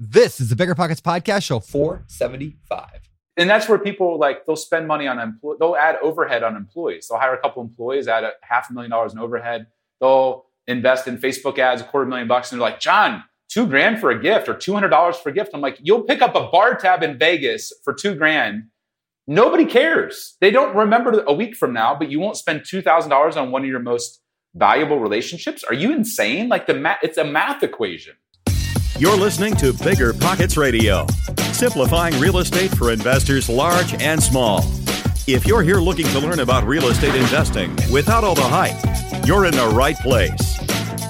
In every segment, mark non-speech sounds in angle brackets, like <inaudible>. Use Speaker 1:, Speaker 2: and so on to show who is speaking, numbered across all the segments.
Speaker 1: This is the Bigger Pockets Podcast, show 475.
Speaker 2: And that's where people like they'll spend money on employees. They'll add overhead on employees. They'll hire a couple employees, add a half a million dollars in overhead. They'll invest in Facebook ads, a quarter million bucks, and they're like, John, two grand for a gift or two hundred dollars for a gift. I'm like, you'll pick up a bar tab in Vegas for two grand. Nobody cares. They don't remember a week from now, but you won't spend two thousand dollars on one of your most valuable relationships. Are you insane? Like the math, it's a math equation.
Speaker 3: You're listening to Bigger Pockets Radio, simplifying real estate for investors large and small. If you're here looking to learn about real estate investing without all the hype, you're in the right place.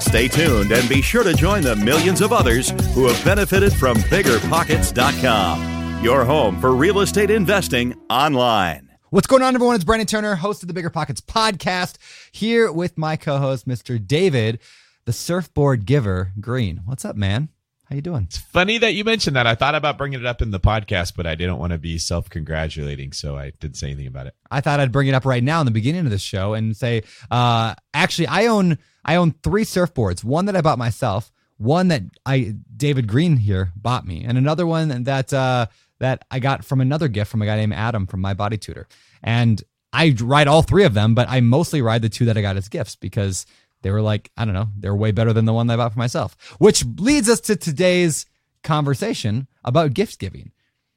Speaker 3: Stay tuned and be sure to join the millions of others who have benefited from biggerpockets.com, your home for real estate investing online.
Speaker 1: What's going on, everyone? It's Brandon Turner, host of the Bigger Pockets podcast, here with my co-host, Mr. David, the surfboard giver, Greene. What's up, man? How you doing?
Speaker 4: It's funny that you mentioned that. I thought about bringing it up in the podcast, but I didn't want to be self-congratulating, so I didn't say anything about it.
Speaker 1: I thought I'd bring it up right now in the beginning of the show and say, uh, actually, I own I own three surfboards. One that I bought myself, one that I David Greene here bought me, and another one that uh, that I got from another gift from a guy named Adam from MyBodyTutor. And I ride all three of them, but I mostly ride the two that I got as gifts because they were like, I don't know, they're way better than the one I bought for myself. Which leads us to today's conversation about gift giving.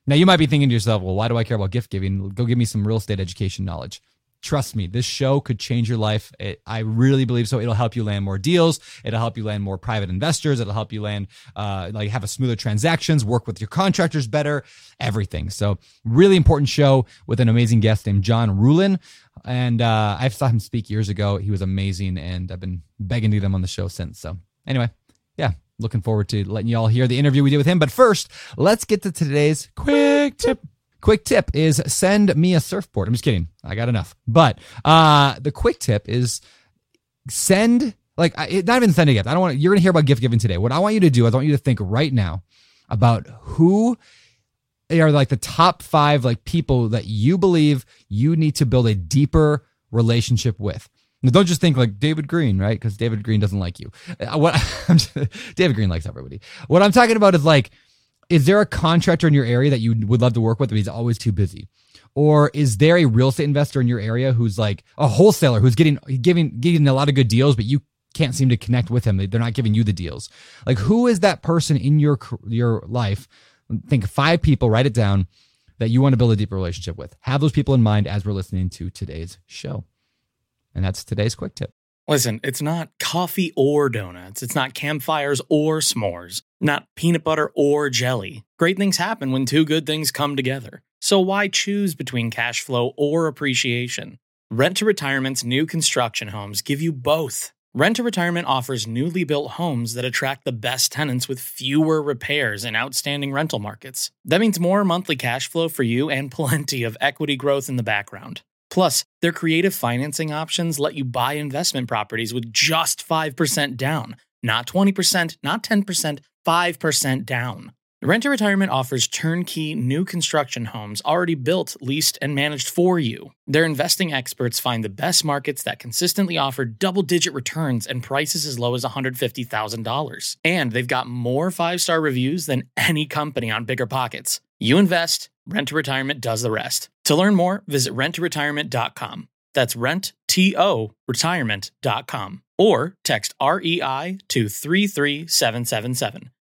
Speaker 1: Now, you might be thinking to yourself, well, why do I care about gift giving? Go give me some real estate education knowledge. Trust me, this show could change your life. It, I really believe so. It'll help you land more deals. It'll help you land more private investors. It'll help you land, uh, like have a smoother transactions, work with your contractors better, everything. So, really important show with an amazing guest named John Ruhlin. And uh, I saw him speak years ago. He was amazing, and I've been begging to get him on the show since. So, anyway, yeah, looking forward to letting you all hear the interview we did with him. But first, let's get to today's quick tip. Quick tip is send me a surfboard. I'm just kidding. I got enough. But uh, the quick tip is send like not even send a gift. I don't want you're gonna hear about gift giving today. What I want you to do is I want you to think right now about who are like the top five like people that you believe you need to build a deeper relationship with. Now, don't just think like David Greene, right? Because David Greene doesn't like you. Uh, what <laughs> David Greene likes everybody. What I'm talking about is like is there a contractor in your area that you would love to work with, but he's always too busy? Or is there a real estate investor in your area who's like a wholesaler who's getting giving getting a lot of good deals, but you can't seem to connect with him? They're not giving you the deals. Like who is that person in your your life? Think five people, write it down that you want to build a deeper relationship with. Have those people in mind as we're listening to today's show. And that's today's quick tip.
Speaker 5: Listen, it's not coffee or donuts. It's not campfires or s'mores. Not peanut butter or jelly. Great things happen when two good things come together. So why choose between cash flow or appreciation? Rent to Retirement's new construction homes give you both. Rent to Retirement offers newly built homes that attract the best tenants with fewer repairs and outstanding rental markets. That means more monthly cash flow for you and <laughs> plenty of equity growth in the background. Plus, their creative financing options let you buy investment properties with just 5% down. Not 20%, not 10%, 5% down. Rent to Retirement offers turnkey new construction homes already built, leased, and managed for you. Their investing experts find the best markets that consistently offer double digit returns and prices as low as $150,000. And they've got more five star reviews than any company on Bigger Pockets. You invest, Rent to Retirement does the rest. To learn more, visit renttoretirement.com. That's rent, T O, retirement.com. Or text REI to 33777.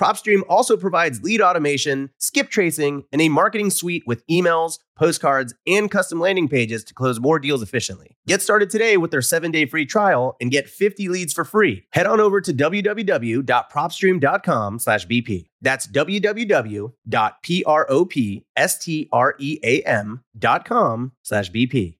Speaker 6: PropStream also provides lead automation, skip tracing, and a marketing suite with emails, postcards, and custom landing pages to close more deals efficiently. Get started today with their seven day free trial and get 50 leads for free. Head on over to www.propstream.com slash BP. That's www.propstream.com slash BP.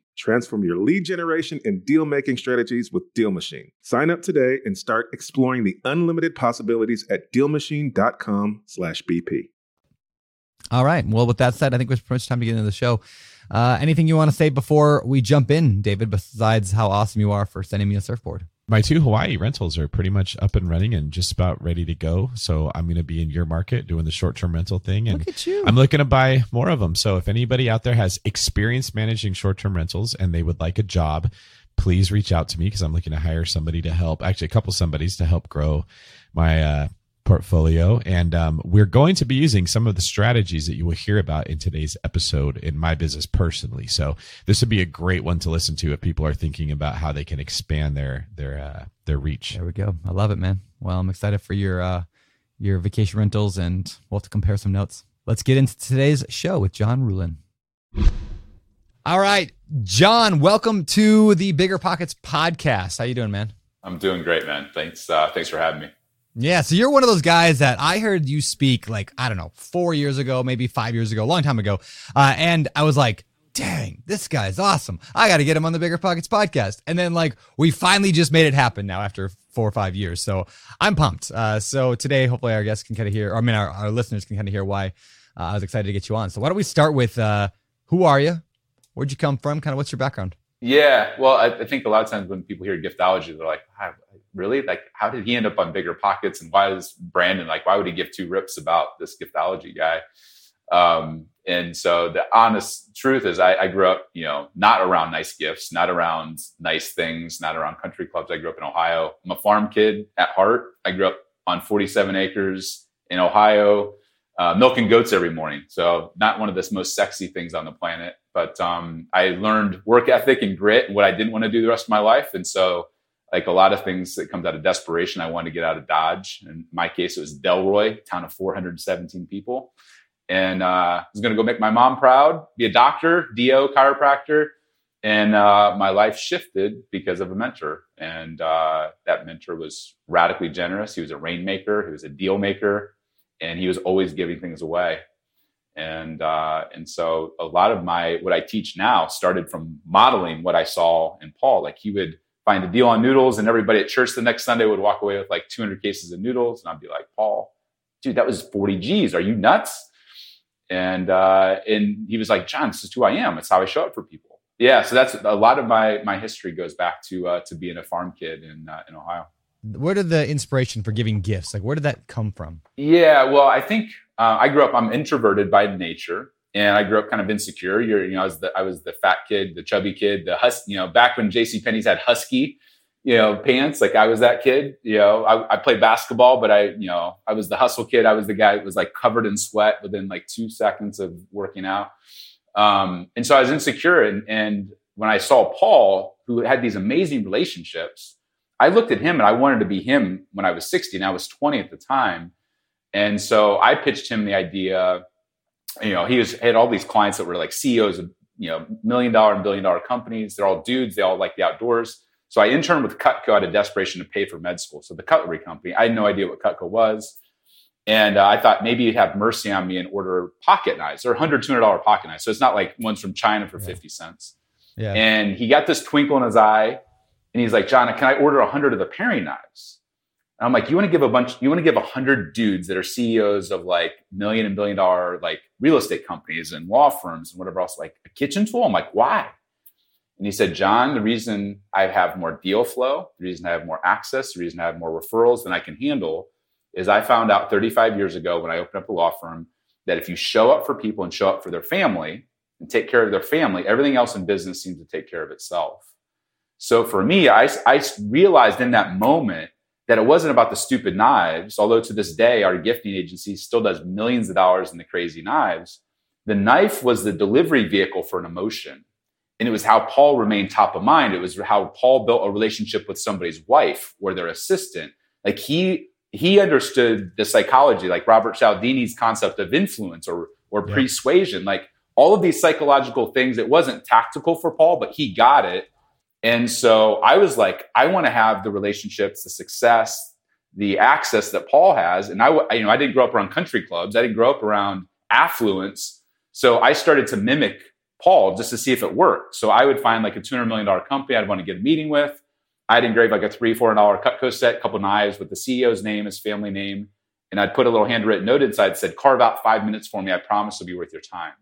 Speaker 7: Transform your lead generation and deal making strategies with Deal Machine. Sign up today and start exploring the unlimited possibilities at dealmachine.com/bp.
Speaker 1: All right. Well, with that said, I think it's pretty much time to get into the show. Uh, anything you want to say before we jump in, David? Besides how awesome you are for sending me a surfboard
Speaker 4: my two Hawaii rentals are pretty much up and running and just about ready to go. So I'm going to be in your market doing the short term rental thing. And
Speaker 1: Look at you.
Speaker 4: I'm looking to buy more of them. So if anybody out there has experience managing short term rentals and they would like a job, please reach out to me because I'm looking to hire somebody to help, actually, a couple somebodies to help grow my uh, portfolio. And um, we're going to be using some of the strategies that you will hear about in today's episode in my business personally. So this would be a great one to listen to if people are thinking about how they can expand their their uh, their reach.
Speaker 1: There we go. I love it, man. Well, I'm excited for your uh, your vacation rentals, and we'll have to compare some notes. Let's get into today's show with John Ruhlin. All right, John, welcome to the Bigger Pockets podcast. How you doing, man?
Speaker 2: I'm doing great, man. Thanks. Uh, thanks for having me.
Speaker 1: Yeah, so you're one of those guys that I heard you speak like, I don't know, four years ago, maybe five years ago, a long time ago. Uh, and I was like, dang, this guy's awesome. I got to get him on the Bigger Pockets podcast. And then, like, we finally just made it happen now after four or five years. So I'm pumped. Uh, so today, hopefully, our guests can kind of hear, or I mean, our, our listeners can kind of hear why uh, I was excited to get you on. So why don't we start with uh, who are you? Where'd you come from? Kind of what's your background?
Speaker 2: Yeah, well, I, I think a lot of times when people hear giftology, they're like, really? Like, how did he end up on bigger pockets? And why is Brandon like, why would he give two rips about this giftology guy? Um, and so the honest truth is I, I, grew up, you know, not around nice gifts, not around nice things, not around country clubs. I grew up in Ohio. I'm a farm kid at heart. I grew up on 47 acres in Ohio, uh, milking goats every morning. So not one of the most sexy things on the planet, but um, I learned work ethic and grit what I didn't want to do the rest of my life. And so like a lot of things that comes out of desperation. I wanted to get out of Dodge. In my case, it was Delroy, town of 417 people. And uh, I was going to go make my mom proud, be a doctor, DO, chiropractor. And uh, my life shifted because of a mentor. And uh, that mentor was radically generous. He was a rainmaker, he was a deal maker, and he was always giving things away. And uh, and so a lot of my what I teach now started from modeling what I saw in Paul. Like he would find a deal on noodles, and everybody at church the next Sunday would walk away with like 200 cases of noodles, and I'd be like, Paul, dude, that was 40 G's. Are you nuts? And uh, and he was like, John, this is who I am. It's how I show up for people. Yeah, so that's a lot of my my history goes back to uh, to being a farm kid in uh, in Ohio.
Speaker 1: Where did the inspiration for giving gifts? Like, where did that come from?
Speaker 2: Yeah, well, I think uh, I grew up. I'm introverted by nature, and I grew up kind of insecure. You're, you know, I was the I was the fat kid, the chubby kid, the hus. You know, back when J.C. Penney's had husky, you know, pants. Like I was that kid. You know, I, I played basketball, but I, you know, I was the hustle kid. I was the guy that was like covered in sweat within like two seconds of working out. Um, and so I was insecure. And, and when I saw Paul, who had these amazing relationships, I looked at him and I wanted to be him when I was 60 and I was 20 at the time. And so I pitched him the idea you know, he was had all these clients that were like CEOs of you know million dollar and billion dollar companies. They're all dudes. They all like the outdoors. So I interned with Cutco out of desperation to pay for med school. So the cutlery company, I had no idea what Cutco was. And uh, I thought maybe you'd have mercy on me and order pocket knives. They're $100, $200 pocket knives. So it's not like ones from China for yeah. 50 cents.
Speaker 1: Yeah.
Speaker 2: And he got this twinkle in his eye and he's like, John, can I order 100 of the paring knives? I'm like, you want to give a bunch, you want to give a 100 dudes that are CEOs of like million and billion dollar like real estate companies and law firms and whatever else, like a kitchen tool? I'm like, why? And he said, John, the reason I have more deal flow, the reason I have more access, the reason I have more referrals than I can handle is I found out 35 years ago when I opened up a law firm that if you show up for people and show up for their family and take care of their family, everything else in business seems to take care of itself. So for me, I, I realized in that moment that it wasn't about the stupid knives, although to this day, our gifting agency still does millions of dollars in the crazy knives. The knife was the delivery vehicle for an emotion. And it was how Paul remained top of mind. It was how Paul built a relationship with somebody's wife or their assistant. Like he he understood the psychology, like Robert Cialdini's concept of influence or or yeah. persuasion, like all of these psychological things. It wasn't tactical for Paul, but he got it. And so I was like, I want to have the relationships, the success, the access that Paul has. And I, you know, I didn't grow up around country clubs. I didn't grow up around affluence. So I started to mimic Paul just to see if it worked. So I would find like a $200 million company I'd want to get a meeting with. I'd engrave like a three, four dollar Cutco set, a couple knives with the CEO's name, his family name, and I'd put a little handwritten note inside said, "Carve out five minutes for me. I promise it'll be worth your time."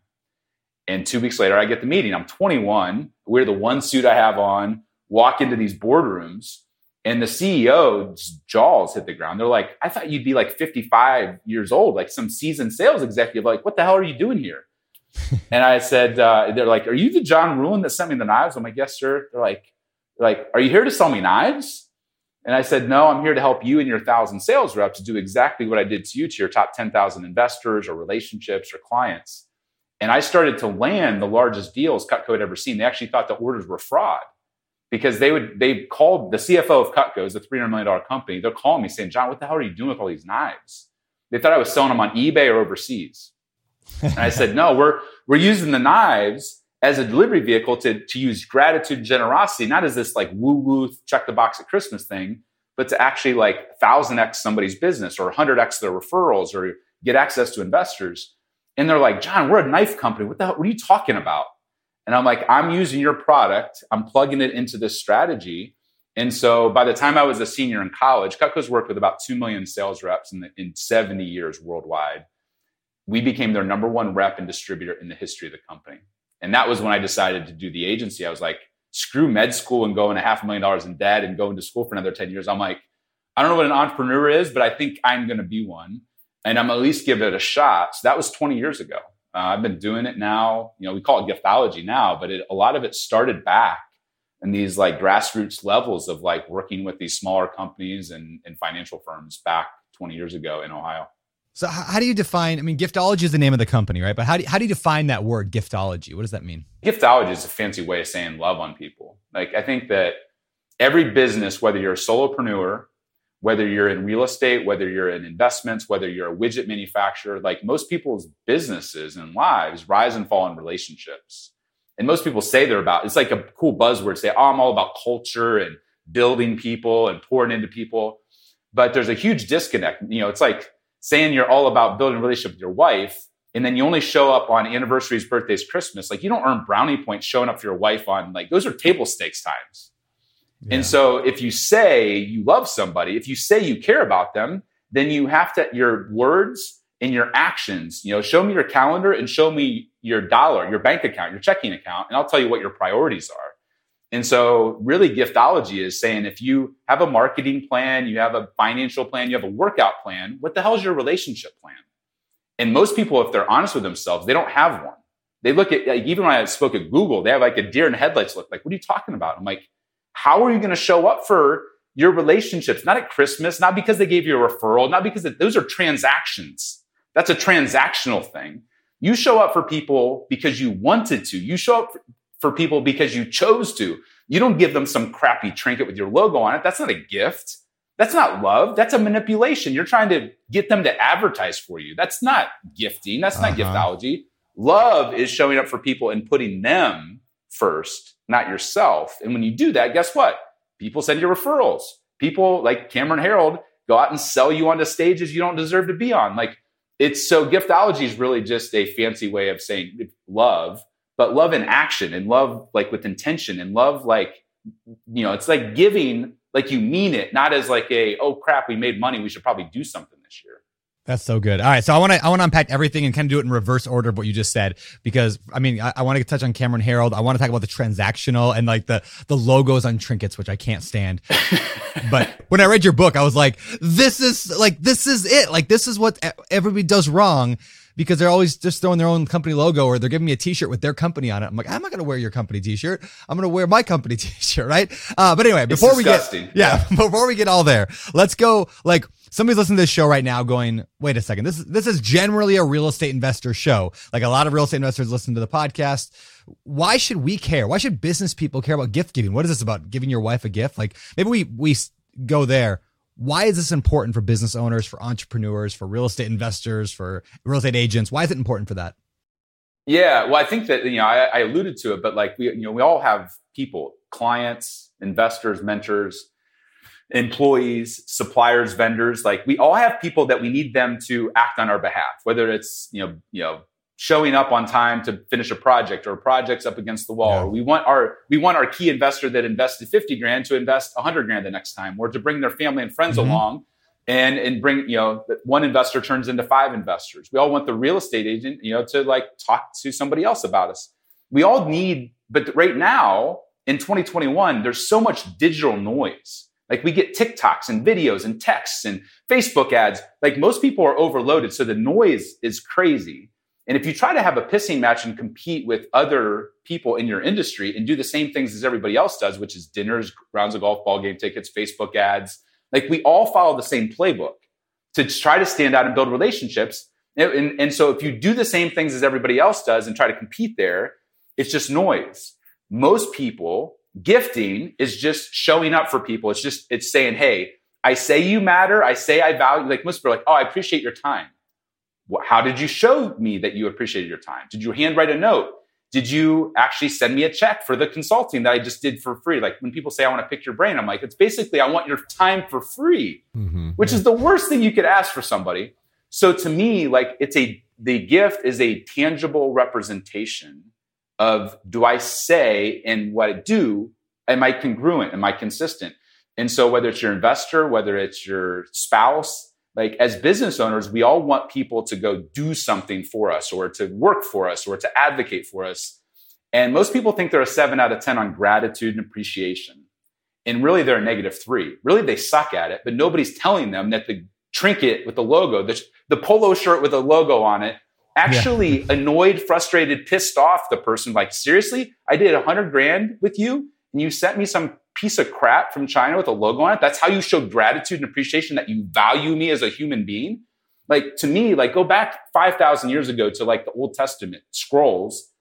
Speaker 2: And two weeks later, I get the meeting. I'm 21. We're the one suit I have on. Walk into these boardrooms, and the CEO's jaws hit the ground. They're like, "I thought you'd be like 55 years old, like some seasoned sales executive. Like, what the hell are you doing here?" <laughs> and I said, uh, "They're like, are you the John Ruhlin that sent me the knives?" I'm like, "Yes, sir." They're like like, are you here to sell me knives? And I said, no, I'm here to help you and your thousand sales reps to do exactly what I did to you, to your top 10,000 investors or relationships or clients. And I started to land the largest deals Cutco had ever seen. They actually thought the orders were fraud because they would, they called the CFO of Cutco, is a $300 million company. They're calling me saying, John, what the hell are you doing with all these knives? They thought I was selling them on eBay or overseas. and I said, no, we're, we're using the knives as a delivery vehicle to, to use gratitude and generosity, not as this like woo woo check the box at Christmas thing, but to actually like thousand X somebody's business or hundred X their referrals or get access to investors. And they're like, John, we're a knife company. What the hell? What are you talking about? And I'm like, I'm using your product. I'm plugging it into this strategy. And so by the time I was a senior in college, Cutco's worked with about 2 million sales reps in, the, in 70 years worldwide. We became their number one rep and distributor in the history of the company. And that was when I decided to do the agency. I was like, screw med school and going a half a million dollars in debt and going to school for another 10 years. I'm like, I don't know what an entrepreneur is, but I think I'm going to be one. And I'm at least give it a shot. So that was 20 years ago. Uh, I've been doing it now. You know, we call it giftology now, but it, a lot of it started back in these like grassroots levels of like working with these smaller companies and, and financial firms back 20 years ago in Ohio.
Speaker 1: So how do you define? I mean, giftology is the name of the company, right? But how do you, how do you define that word, giftology? What does that mean?
Speaker 2: Giftology is a fancy way of saying love on people. Like I think that every business, whether you're a solopreneur, whether you're in real estate, whether you're in investments, whether you're a widget manufacturer, like most people's businesses and lives rise and fall in relationships. And most people say they're about. It's like a cool buzzword. Say, "Oh, I'm all about culture and building people and pouring into people." But there's a huge disconnect. You know, it's like saying you're all about building a relationship with your wife and then you only show up on anniversaries, birthdays, Christmas, like you don't earn brownie points showing up for your wife on like those are table stakes times. Yeah. And so if you say you love somebody, if you say you care about them, then you have to your words and your actions, you know, show me your calendar and show me your dollar, your bank account, your checking account, and I'll tell you what your priorities are. And so, really, giftology is saying if you have a marketing plan, you have a financial plan, you have a workout plan, what the hell is your relationship plan? And most people, if they're honest with themselves, they don't have one. They look at, like, even when I spoke at Google, they have like a deer in headlights look. Like, what are you talking about? I'm like, how are you going to show up for your relationships? Not at Christmas, not because they gave you a referral, not because those are transactions. That's a transactional thing. You show up for people because you wanted to. You show up for people because you chose to. You don't give them some crappy trinket with your logo on it. That's not a gift. That's not love. That's a manipulation. You're trying to get them to advertise for you. That's not gifting. That's not uh-huh. giftology. Love is showing up for people and putting them first, not yourself. And when you do that, guess what? People send you referrals. People like Cameron Herold go out and sell you onto stages you don't deserve to be on. Like it's so giftology is really just a fancy way of saying love but love in action and love like with intention and love like you know, it's like giving like you mean it, not as like a oh crap, we made money, we should probably do something this year.
Speaker 1: That's so good. All right, so I want to I want to unpack everything and kind of do it in reverse order of what you just said because I mean I, I want to touch on Cameron Herold. I want to talk about the transactional and like the the logos on trinkets, which I can't stand. <laughs> but when I read your book, I was like, this is like this is it. Like this is what everybody does wrong because they're always just throwing their own company logo or they're giving me a t-shirt with their company on it. I'm like, I'm not going to wear your company t-shirt. I'm going to wear my company <laughs> t-shirt. Right. Uh, but anyway, before we get, yeah, yeah, <laughs> before we get all there, let's go like somebody's listening to this show right now going, wait a second. This is, this is generally a real estate investor show. Like a lot of real estate investors listen to the podcast. Why should we care? Why should business people care about gift giving? What is this about giving your wife a gift? Like maybe we, we go there why is this important for business owners, for entrepreneurs, for real estate investors, for real estate agents? Why is it important for that?
Speaker 2: Yeah, well, I think that you know I, I alluded to it, but like we, you know, we all have people, clients, investors, mentors, employees, suppliers, vendors. Like we all have people that we need them to act on our behalf, whether it's you know, you know, showing up on time to finish a project or projects up against the wall. Yeah. Or we want our we want our key investor that invested 50 grand to invest 100 grand the next time or to bring their family and friends mm-hmm. along and and bring, you know, one investor turns into five investors. We all want the real estate agent, you know, to like talk to somebody else about us. We all need but right now in 2021 there's so much digital noise. Like we get TikToks and videos and texts and Facebook ads. Like most people are overloaded so the noise is crazy. And if you try to have a pissing match and compete with other people in your industry and do the same things as everybody else does, which is dinners, rounds of golf, ball game tickets, Facebook ads, like we all follow the same playbook to try to stand out and build relationships. And, and, and so if you do the same things as everybody else does and try to compete there, it's just noise. Most people gifting is just showing up for people. It's just, it's saying, Hey, I say you matter. I say I value, like most people are like, Oh, I appreciate your time. How did you show me that you appreciated your time? Did you handwrite a note? Did you actually send me a check for the consulting that I just did for free? Like when people say, I want to pick your brain, I'm like, it's basically, I want your time for free, mm-hmm. which is the worst thing you could ask for somebody. So to me, like it's a, the gift is a tangible representation of do I say and what I do, am I congruent? Am I consistent? And so whether it's your investor, whether it's your spouse, like as business owners, we all want people to go do something for us or to work for us or to advocate for us. And most people think they're a seven out of 10 on gratitude and appreciation. And really, they're a negative three. Really, they suck at it, but nobody's telling them that the trinket with the logo, the, the polo shirt with a logo on it, actually yeah. <laughs> annoyed, frustrated, pissed off the person. Like, seriously, I did a hundred grand with you and you sent me some piece of crap from China with a logo on it. That's how you show gratitude and appreciation that you value me as a human being. Like to me, like go back 5,000 years ago to like the Old Testament scrolls.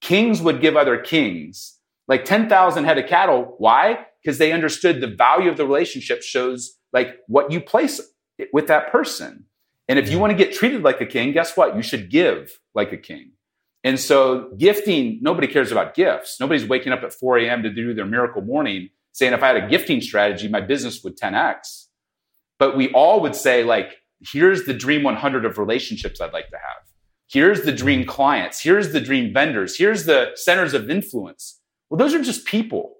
Speaker 2: Kings would give other kings like 10,000 head of cattle. Why? Because they understood the value of the relationship shows like what you place with that person. And if you want to get treated like a king, guess what? You should give like a king. And so gifting, nobody cares about gifts. Nobody's waking up at 4 a.m. to do their miracle morning saying if I had a gifting strategy, my business would 10x. But we all would say, like, here's the dream 100 of relationships I'd like to have. Here's the dream clients. Here's the dream vendors. Here's the centers of influence. Well, those are just people.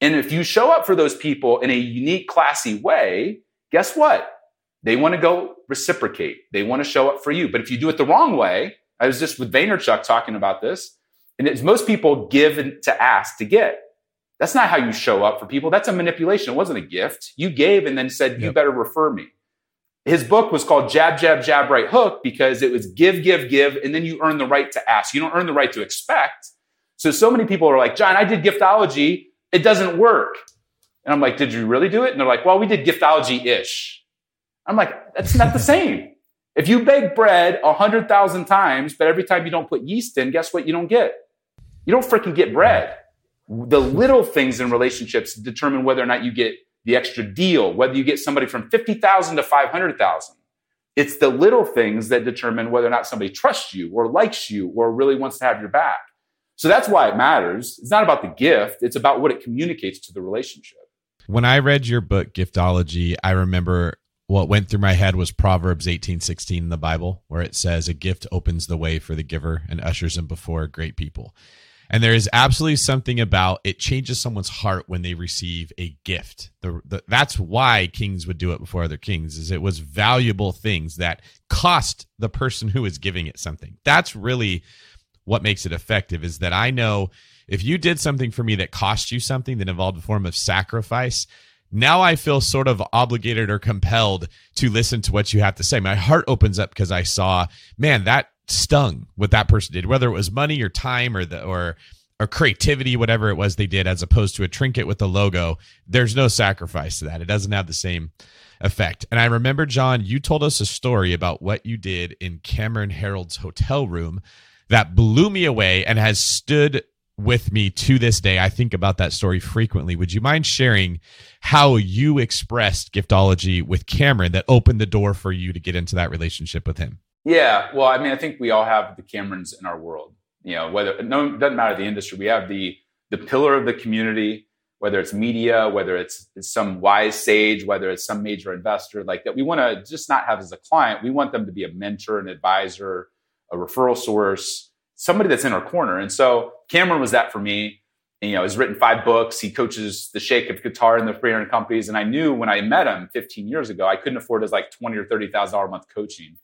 Speaker 2: And if you show up for those people in a unique, classy way, guess what? They want to go reciprocate. They want to show up for you. But if you do it the wrong way, I was just with Vaynerchuk talking about this, and it's most people give to ask to get. That's not how you show up for people. That's a manipulation. It wasn't a gift. You gave and then said, yep. you better refer me. His book was called Jab, Jab, Jab, Right Hook because it was give, give, give, and then you earn the right to ask. You don't earn the right to expect. So, so many people are like, John, I did giftology. It doesn't work. And I'm like, did you really do it? And they're like, well, we did giftology ish. I'm like, that's not the same. If you bake bread a hundred thousand times, but every time you don't put yeast in, guess what? You don't get. You don't freaking get bread the little things in relationships determine whether or not you get the extra deal, whether you get somebody from 50,000 to 500,000. It's the little things that determine whether or not somebody trusts you or likes you or really wants to have your back. So that's why it matters. It's not about the gift, it's about what it communicates to the relationship.
Speaker 4: When I read your book, Giftology, I remember what went through my head was Proverbs 18:16 in the Bible, where it says, "A gift opens the way for the giver and ushers him before great people." And there is absolutely something about it changes someone's heart when they receive a gift. The, the, that's why kings would do it before other kings is it was valuable things that cost the person who is giving it something. That's really what makes it effective is that I know if you did something for me that cost you something that involved a form of sacrifice, now I feel sort of obligated or compelled to listen to what you have to say. My heart opens up because I saw, man, that stung what that person did, whether it was money or time or the or or creativity, whatever it was they did, as opposed to a trinket with a logo. There's no sacrifice to that. It doesn't have the same effect. And I remember, John, you told us a story about what you did in Cameron Herold's hotel room that blew me away and has stood with me to this day. I think about that story frequently. Would you mind sharing how you expressed giftology with Cameron that opened the door for you to get into that relationship with him?
Speaker 2: Yeah, well, I mean, I think we all have the Camerons in our world. You know, whether no, doesn't matter the industry. We have the the pillar of the community, whether it's media, whether it's, it's some wise sage, whether it's some major investor, like that. We want to just not have as a client. We want them to be a mentor, an advisor, a referral source, somebody that's in our corner. And so Cameron was that for me. And, you know, he's written five books. He coaches the shake of guitar in the 300 companies. And I knew when I met him 15 years ago, I couldn't afford his like 20 or $30,000 a month coaching.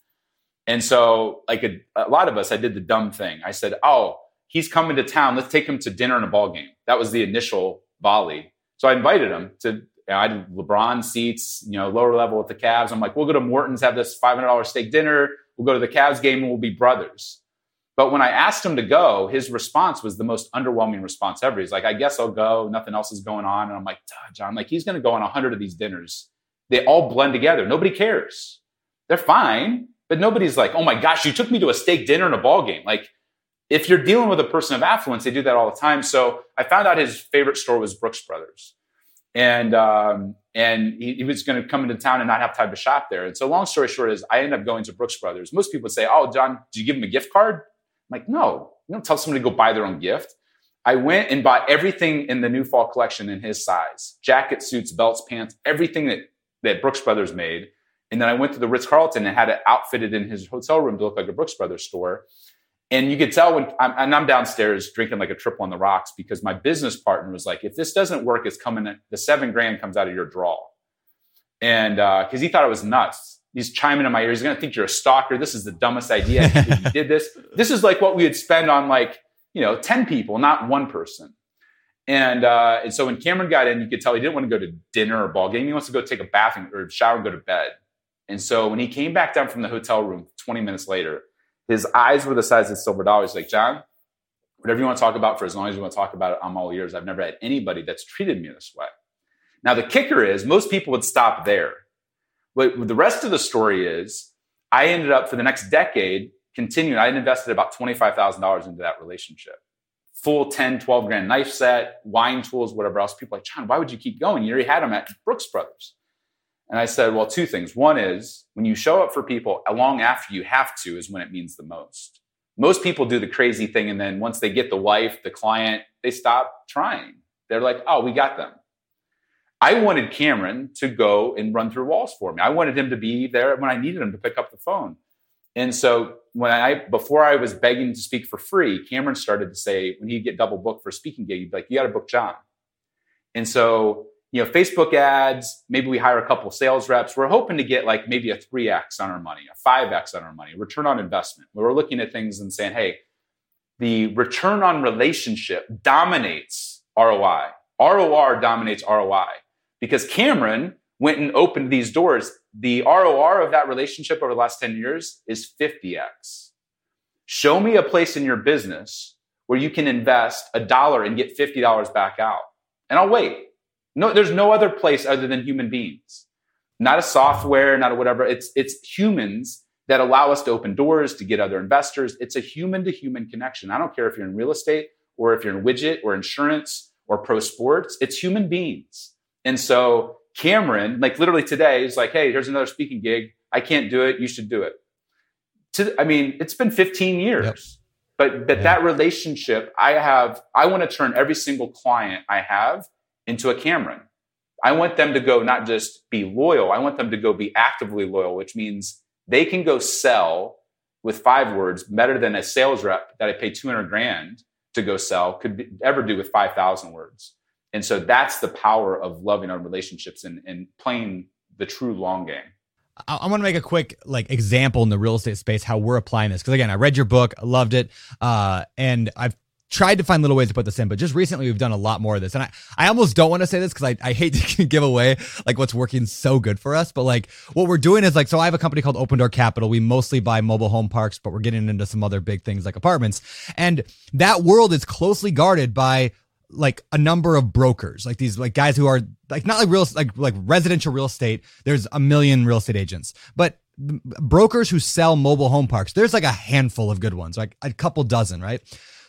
Speaker 2: And so, like a, a, lot of us, I did the dumb thing. I said, "Oh, he's coming to town. Let's take him to dinner and a ball game." That was the initial volley. So I invited him to. You know, I did LeBron seats, you know, lower level with the Cavs. I'm like, we'll go to Morton's, have this $500 steak dinner. We'll go to the Cavs game, and we'll be brothers. But when I asked him to go, his response was the most underwhelming response ever. He's like, I guess I'll go. Nothing else is going on. And I'm like, John, like he's going to go on a hundred of these dinners. They all blend together. Nobody cares. They're fine. But nobody's like, oh my gosh, you took me to a steak dinner and a ball game. Like, if you're dealing with a person of affluence, they do that all the time. So I found out his favorite store was Brooks Brothers, and um, and he, he was going to come into town and not have time to shop there. And so, long story short, is I ended up going to Brooks Brothers. Most people say, "Oh, John, did you give him a gift card?" I'm like, no, you don't tell somebody to go buy their own gift. I went and bought everything in the new fall collection in his size: jacket, suits, belts, pants, everything that that Brooks Brothers made. And then I went to the Ritz Carlton and had it outfitted in his hotel room to look like a Brooks Brothers store. And you could tell when I'm, and I'm downstairs drinking like a triple on the rocks because my business partner was like, if this doesn't work, it's coming, the seven grand comes out of your draw. And because uh, he thought it was nuts. He's chiming in my ear. He's going to think you're a stalker. This is the dumbest idea. you did this. <laughs> This is like what we would spend on like, you know, 10 people, not one person. And, uh, and so when Cameron got in, you could tell he didn't want to go to dinner or ball game. He wants to go take a bath or shower and go to bed. And so when he came back down from the hotel room 20 minutes later, his eyes were the size of silver dollars. Like, John, whatever you want to talk about for as long as you want to talk about it, I'm all ears. I've never had anybody that's treated me this way. Now, the kicker is most people would stop there. But the rest of the story is I ended up for the next decade continuing. I had invested about $25,000 into that relationship. Full 10, 12 grand knife set, wine tools, whatever else. People like, John, why would you keep going? You already had them at Brooks Brothers. And I said, well, two things. One is when you show up for people long after you have to is when it means the most. Most people do the crazy thing. And then once they get the wife, the client, they stop trying. They're like, oh, we got them. I wanted Cameron to go and run through walls for me. I wanted him to be there when I needed him to pick up the phone. And so when I before I was begging to speak for free, Cameron started to say when he'd get double booked for a speaking gig, he'd be like, "You got to book John." And so you know, Facebook ads, maybe we hire a couple sales reps. We're hoping to get like maybe a 3x on our money, a 5x on our money, return on investment. We're looking at things and saying, hey, the return on relationship dominates ROI. ROR dominates ROI because Cameron went and opened these doors. The ROR of that relationship over the last 10 years is 50x. Show me a place in your business where you can invest a dollar and get $50 back out. And I'll wait. No, there's no other place other than human beings. Not a software, not a whatever. It's it's humans that allow us to open doors to get other investors. It's a human to human connection. I don't care if you're in real estate or if you're in widget or insurance or pro sports. It's human beings. And so Cameron, like literally today, is like, hey, here's another speaking gig. I can't do it. You should do it. To, I mean, it's been 15 years. Yep. But but yeah. that relationship, I have, I want to turn every single client I have into a Cameron. I want them to go not just be loyal, I want them to go be actively loyal, which means they can go sell with five words better than a sales rep that I pay 200 grand to go sell could be, ever do with 5,000 words. And so that's the power of loving our relationships and, and playing the true long game.
Speaker 1: I, I want to make a quick like example in the real estate space how we're applying this because again, I read your book, loved it, uh, and I've tried to find little ways to put this in, but just recently we've done a lot more of this. And I, I almost don't want to say this because I, I hate to <laughs> give away like what's working so good for us. But like what we're doing is like, so I have a company called Open Door Capital. We mostly buy mobile home parks, but we're getting into some other big things like apartments. And that world is closely guarded by like a number of brokers, like these like guys who are like not like real like like residential real estate. There's a million real estate agents, but brokers who sell mobile home parks, there's like a handful of good ones, like a couple dozen, right?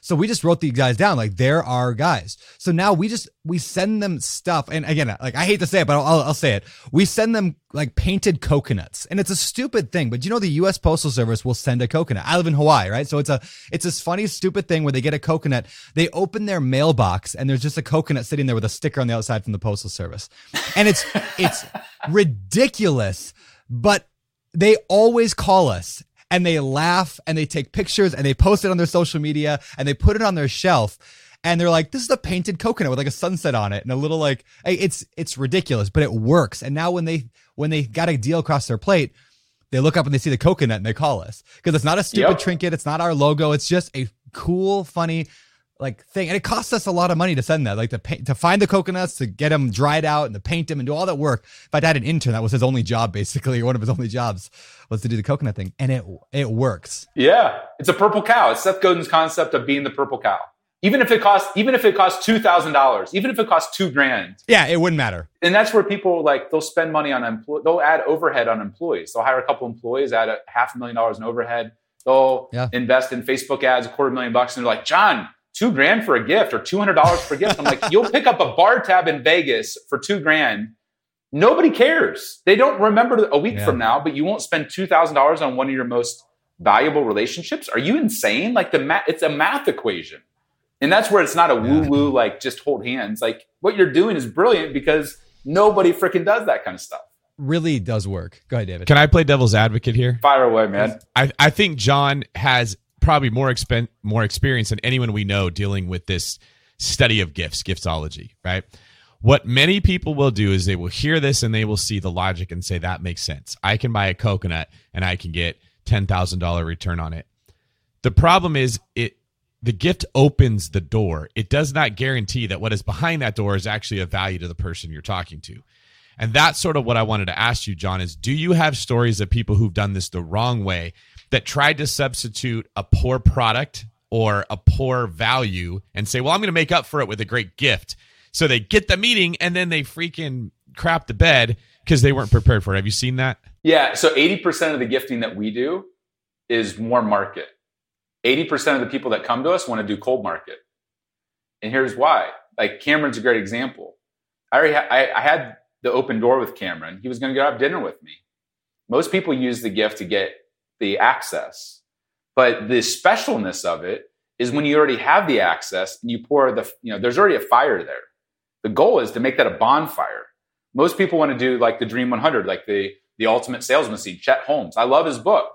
Speaker 1: So we just wrote these guys down like they're our guys. So now we just we send them stuff, and again, like I hate to say it, but I'll, I'll say it. We send them like painted coconuts, and it's a stupid thing, but you know the U.S. Postal Service will send a coconut. I live in Hawaii, right? So it's a it's this funny stupid thing where they get a coconut, they open their mailbox, and there's just a coconut sitting there with a sticker on the outside from the Postal Service, and it's it's <laughs> ridiculous, but they always call us and they laugh and they take pictures and they post it on their social media and they put it on their shelf and they're like this is a painted coconut with like a sunset on it and a little like it's it's ridiculous but it works and now when they when they got a deal across their plate they look up and they see the coconut and they call us because it's not a stupid yep. trinket it's not our logo it's just a cool funny like thing, and it costs us a lot of money to send that, like to paint, to find the coconuts, to get them dried out, and to paint them, and do all that work. If I had an intern, that was his only job, basically, <laughs> one of his only jobs was to do the coconut thing, and it it works.
Speaker 2: Yeah, it's a purple cow. It's Seth Godin's concept of being the purple cow. Even if it costs, even if it costs two thousand dollars, even if it costs two grand.
Speaker 1: Yeah, it wouldn't matter.
Speaker 2: And that's where people like they'll spend money on employees. They'll add overhead on employees. They'll hire a couple employees, add a half a million dollars in overhead. They'll yeah. invest in Facebook ads, a quarter million bucks, and they're like, John, two grand for a gift or two hundred dollars for a gift. I'm like, <laughs> you'll pick up a bar tab in Vegas for two grand. Nobody cares. They don't remember a week yeah. from now, but you won't spend two thousand dollars on one of your most valuable relationships. Are you insane? Like the math, it's a math equation, and that's where it's not a woo woo like just hold hands. Like what you're doing is brilliant because nobody freaking does that kind of stuff
Speaker 1: really does work. Go ahead, David.
Speaker 4: Can I play devil's advocate here?
Speaker 2: Fire away, man.
Speaker 4: I, I think John has probably more expen- more experience than anyone we know dealing with this study of gifts, giftology, right? What many people will do is they will hear this and they will see the logic and say that makes sense. I can buy a coconut and I can get $10,000 return on it. The problem is it the gift opens the door. It does not guarantee that what is behind that door is actually of value to the person you're talking to. And that's sort of what I wanted to ask you, John, is do you have stories of people who've done this the wrong way that tried to substitute a poor product or a poor value and say, well, I'm going to make up for it with a great gift. So they get the meeting and then they freaking crap the bed because they weren't prepared for it. Have you seen that?
Speaker 2: Yeah. So 80% of the gifting that we do is more market. 80% of the people that come to us want to do cold market. And here's why. Like Cameron's a great example. I already ha- I, I had the open door with Cameron. He was going to go have dinner with me. Most people use the gift to get the access. But the specialness of it is when you already have the access and you pour the, you know, there's already a fire there. The goal is to make that a bonfire. Most people want to do like the Dream 100, like the the ultimate sales machine, Chet Holmes. I love his book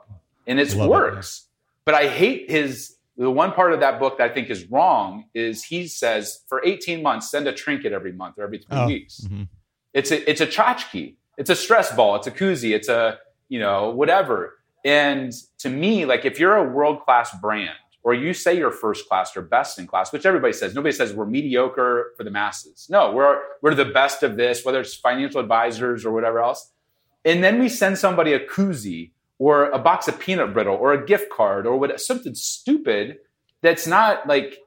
Speaker 2: and it works. It, but I hate his the one part of that book that I think is wrong is he says for 18 months send a trinket every month or every three oh, weeks. Mm-hmm. It's a it's a tchotchke. It's a stress ball. It's a koozie. It's a you know whatever. And to me, like if you're a world class brand, or you say you're first class or best in class, which everybody says, nobody says we're mediocre for the masses. No, we're we're the best of this, whether it's financial advisors or whatever else. And then we send somebody a koozie or a box of peanut brittle or a gift card or what something stupid that's not like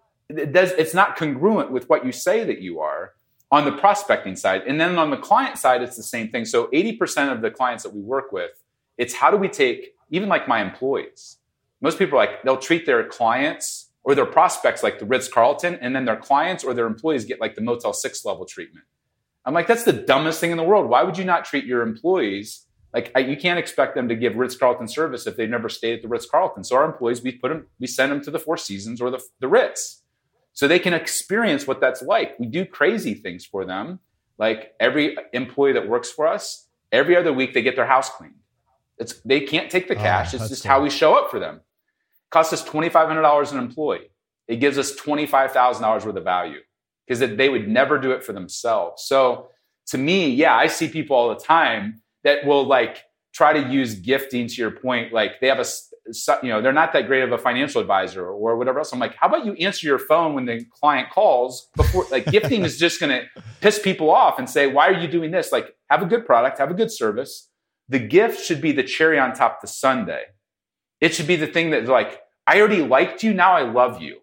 Speaker 2: does it's not congruent with what you say that you are on the prospecting side. And then on the client side, it's the same thing. So 80% of the clients that we work with, it's how do we take even like my employees. Most people like, they'll treat their clients or their prospects like the Ritz Carlton, and then their clients or their employees get like the Motel 6 level treatment. I'm like, that's the dumbest thing in the world. Why would you not treat your employees like you can't expect them to give Ritz Carlton service if they've never stayed at the Ritz Carlton. So our employees, we put them, we send them to the Four Seasons or the, the Ritz, so they can experience what that's like. We do crazy things for them. Like every employee that works for us, every other week they get their house cleaned. It's they can't take the ah, cash. Oh, it's just cool. how we show up for them. It costs us twenty five hundred dollars an employee. it gives us $25,000 worth of value because they would never do it for themselves. So to me, yeah, I see people all the time that will like try to use gifting to your point. Like they have a, you know, they're not that great of a financial advisor or whatever else. I'm like, how about you answer your phone when the client calls before, like gifting is just going to piss people off and say, why are you doing this? Like have a good product, have a good service. The gift should be the cherry on top the sundae. It should be the thing that like, I already liked you. Now I love you.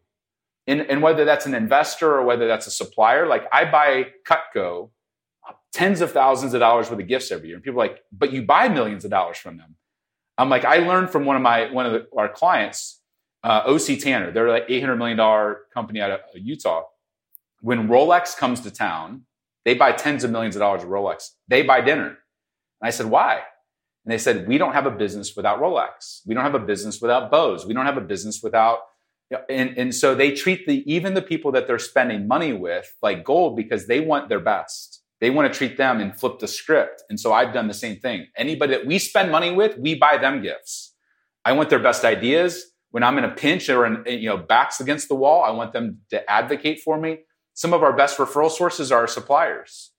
Speaker 2: And, and whether that's an investor or whether that's a supplier, like I buy Cutco tens of thousands of dollars worth of gifts every year. And people are like, but you buy millions of dollars from them. I'm like, I learned from one of my one of the, our clients, uh, OC Tanner. They're like 800 million dollar company out of Utah. When Rolex comes to town, they buy tens of millions of dollars of Rolex. They buy dinner. And I said, why? And they said, we don't have a business without Rolex. We don't have a business without Bose. We don't have a business without and, and so they treat the even the people that they're spending money with like gold because they want their best. They want to treat them and flip the script. And so i've done the same thing. Anybody that we spend money with we buy them gifts. I want their best ideas. When i'm in a pinch or in, you know backs against the wall i want them to advocate for me. Some of our best referral sources are our suppliers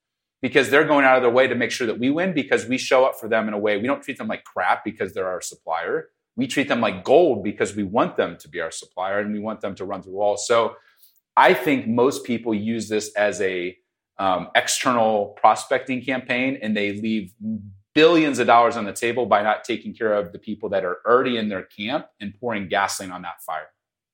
Speaker 2: because they're going out of their way to make sure that we win because we show up for them in a way we don't treat them like crap because they're our supplier we treat them like gold because we want them to be our supplier and we want them to run through walls. So I think most people use this as a um, external prospecting campaign and they leave billions of dollars on the table by not taking care of the people that are already in their camp and pouring gasoline on that fire.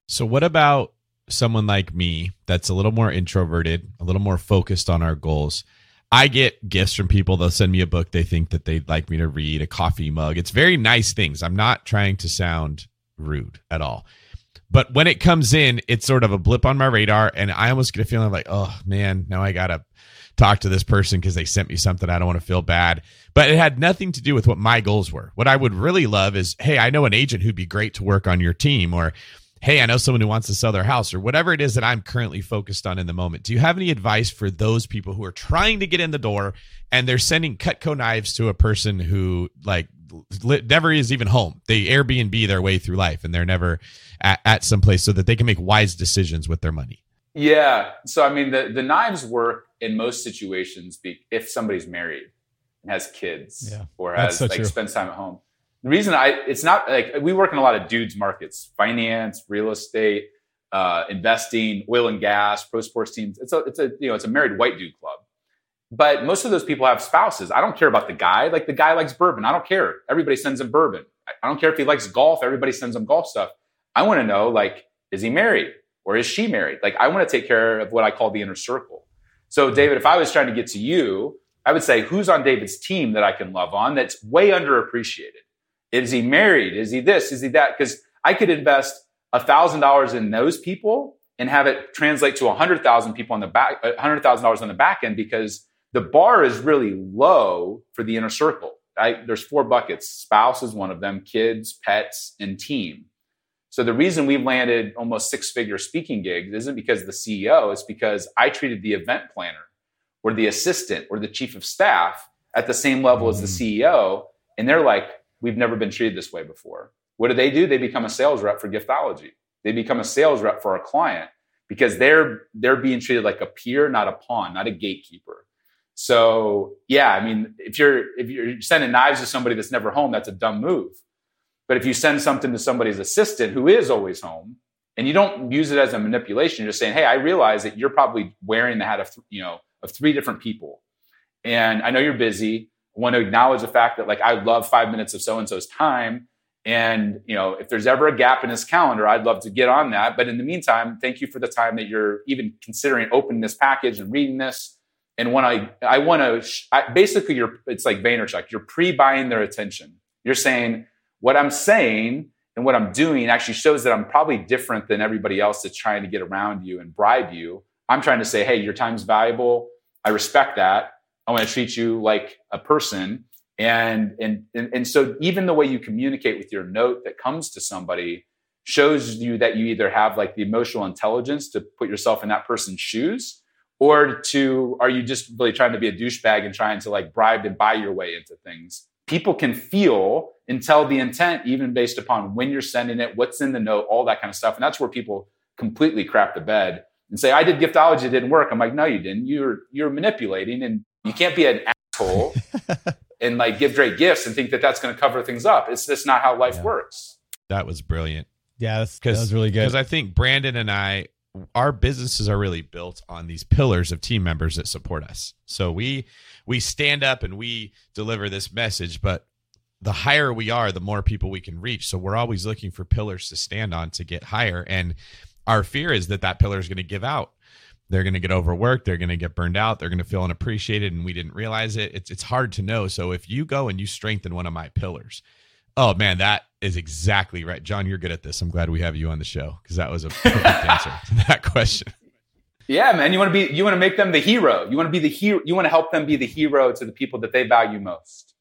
Speaker 4: So what about someone like me that's a little more introverted, a little more focused on our goals? I get gifts from people. They'll send me a book they think that they'd like me to read, a coffee mug. It's very nice things. I'm not trying to sound rude at all. But when it comes in, it's sort of a blip on my radar. And I almost get a feeling like, oh man, now I got to talk to this person because they sent me something. I don't want to feel bad. But it had nothing to do with what my goals were. What I would really love is, hey, I know an agent who'd be great to work on your team, or hey, I know someone who wants to sell their house or whatever it is that I'm currently focused on in the moment. Do you have any advice for those people who are trying to get in the door and they're sending Cutco knives to a person who like never is even home? They Airbnb their way through life and they're never at, at some place so that they can make wise decisions with their money.
Speaker 2: Yeah. So, I mean, the, the knives work in most situations if somebody's married and has kids yeah, or has like true. spends time at home the reason I it's not like we work in a lot of dudes markets, finance, real estate, uh, investing, oil and gas, pro sports teams. It's a it's a you know it's a married white dude club. But most of those people have spouses. I don't care about the guy. Like the guy likes bourbon. I don't care. Everybody sends him bourbon. I don't care if he likes golf. Everybody sends him golf stuff. I want to know like is he married or is she married? Like I want to take care of what I call the inner circle. So David, if I was trying to get to you, I would say who's on David's team that I can love on that's way underappreciated is he married? Is he this? Is he that? Because I could invest a thousand dollars in those people and have it translate to a hundred thousand people on the back, a hundred thousand dollars on the back end because the bar is really low for the inner circle. I, there's four buckets. Spouse is one of them, kids, pets, and team. So the reason we've landed almost six figure speaking gigs isn't because the CEO, it's because I treated the event planner or the assistant or the chief of staff at the same level as the mm. CEO. And they're like, we've never been treated this way before. What do they do? They become a sales rep for Giftology. They become a sales rep for our client because they're they're being treated like a peer, not a pawn, not a gatekeeper. So yeah, I mean, if you're if you're sending knives to somebody that's never home, that's a dumb move. But if you send something to somebody's assistant who is always home, and you don't use it as a manipulation, you're just saying, "Hey, I realize that you're probably wearing the hat of you know of three different people, and I know you're busy want to acknowledge the fact that like I love five minutes of so and so's time. And you know, if there's ever a gap in his calendar, I'd love to get on that. But in the meantime, thank you for the time that you're even considering opening this package and reading this. And when I I want to I, basically you're it's like Vaynerchuk. You're pre-buying their attention. You're saying what I'm saying and what I'm doing actually shows that I'm probably different than everybody else that's trying to get around you and bribe you. I'm trying to say, hey, your time's valuable. I respect that. I want to treat you like a person. And, and, and, and so even the way you communicate with your note that comes to somebody shows you that you either have like the emotional intelligence to put yourself in that person's shoes or to are you just really trying to be a douchebag and trying to like bribe and buy your way into things people can feel and tell the intent even based upon when you're sending it what's in the note all that kind of stuff and that's where people completely crap the bed and say, I did giftology, it didn't work. I'm like, no, you didn't. You're you're manipulating and you can't be an asshole <laughs> and like give great gifts and think that that's going to cover things up. It's just not how life
Speaker 1: Yeah.
Speaker 2: works.
Speaker 4: That was brilliant.
Speaker 1: Yeah, that's, that was really good.
Speaker 4: Because I think Brandon and I, our businesses are really built on these pillars of team members that support us. So we we stand up and we deliver this message, but the higher we are, the more people we can reach. So we're always looking for pillars to stand on to get higher. And our fear is that that pillar is going to give out. They're going to get overworked. They're going to get burned out. They're going to feel unappreciated, and we didn't realize it. It's it's hard to know. So if you go and you strengthen one of my pillars, oh man, that is exactly right, John. You're good at this. I'm glad we have you on the show because that was a perfect answer to <laughs> that question.
Speaker 2: Yeah, man. You want to be you want to make them the hero. You want to be the hero. You want to help them be the hero to the people that they value most.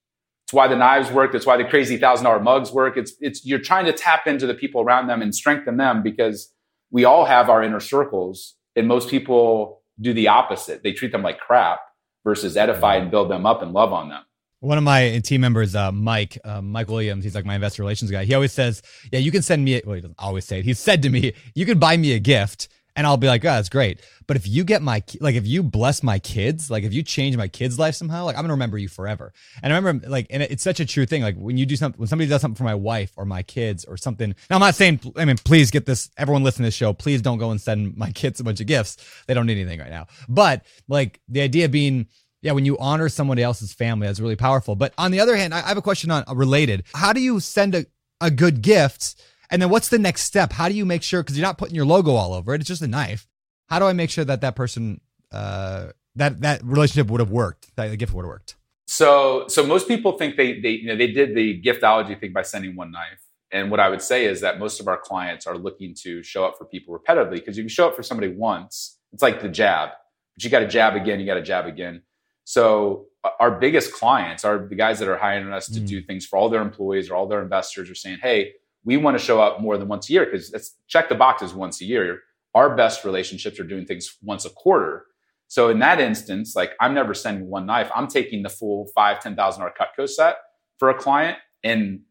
Speaker 2: It's why the knives work. That's why the crazy thousand dollar mugs work. It's it's you're trying to tap into the people around them and strengthen them because we all have our inner circles, and most people do the opposite. They treat them like crap versus edify and build them up and love on them.
Speaker 1: One of my team members, uh, Mike, uh, Mike Williams, he's like my investor relations guy. He always says, "Yeah, you can send me." Well, he doesn't always say it. He said to me, "You can buy me a gift." And I'll be like, oh, that's great. But if you get my, like, if you bless my kids, like, if you change my kids' life somehow, like, I'm to remember you forever. And I remember, like, and it's such a true thing. Like, when you do something, when somebody does something for my wife or my kids or something. Now, I'm not saying, I mean, please get this, everyone listening to this show, please don't go and send my <laughs> kids a bunch of gifts. They don't need anything right now. But, like, the idea being, yeah, when you honor somebody else's family, that's really powerful. But on the other hand, I I have a question on uh, related. How do you send a, a good gift? And then what's the next step? How do you make sure, because you're not putting your logo all over it, it's just a knife. How do I make sure that that person, uh, that, that relationship would have worked, that the gift would have worked?
Speaker 2: So, so most people think they, they, you know, they did the giftology thing by sending one knife. And what I would say is that most of our clients are looking to show up for people repetitively because if you show up for somebody once, it's like the jab, but you got to jab again, you got to jab again. So uh, our biggest clients are the guys that are hiring us to
Speaker 1: Mm.
Speaker 2: do things for all their employees or all their investors are saying, Hey, we want to show up more than once a year because let's check the boxes once a year. Our best relationships are doing things once a quarter. So in that instance, like I'm never sending one knife. I'm taking the full five, ten thousand dollar Cutco set for a client, and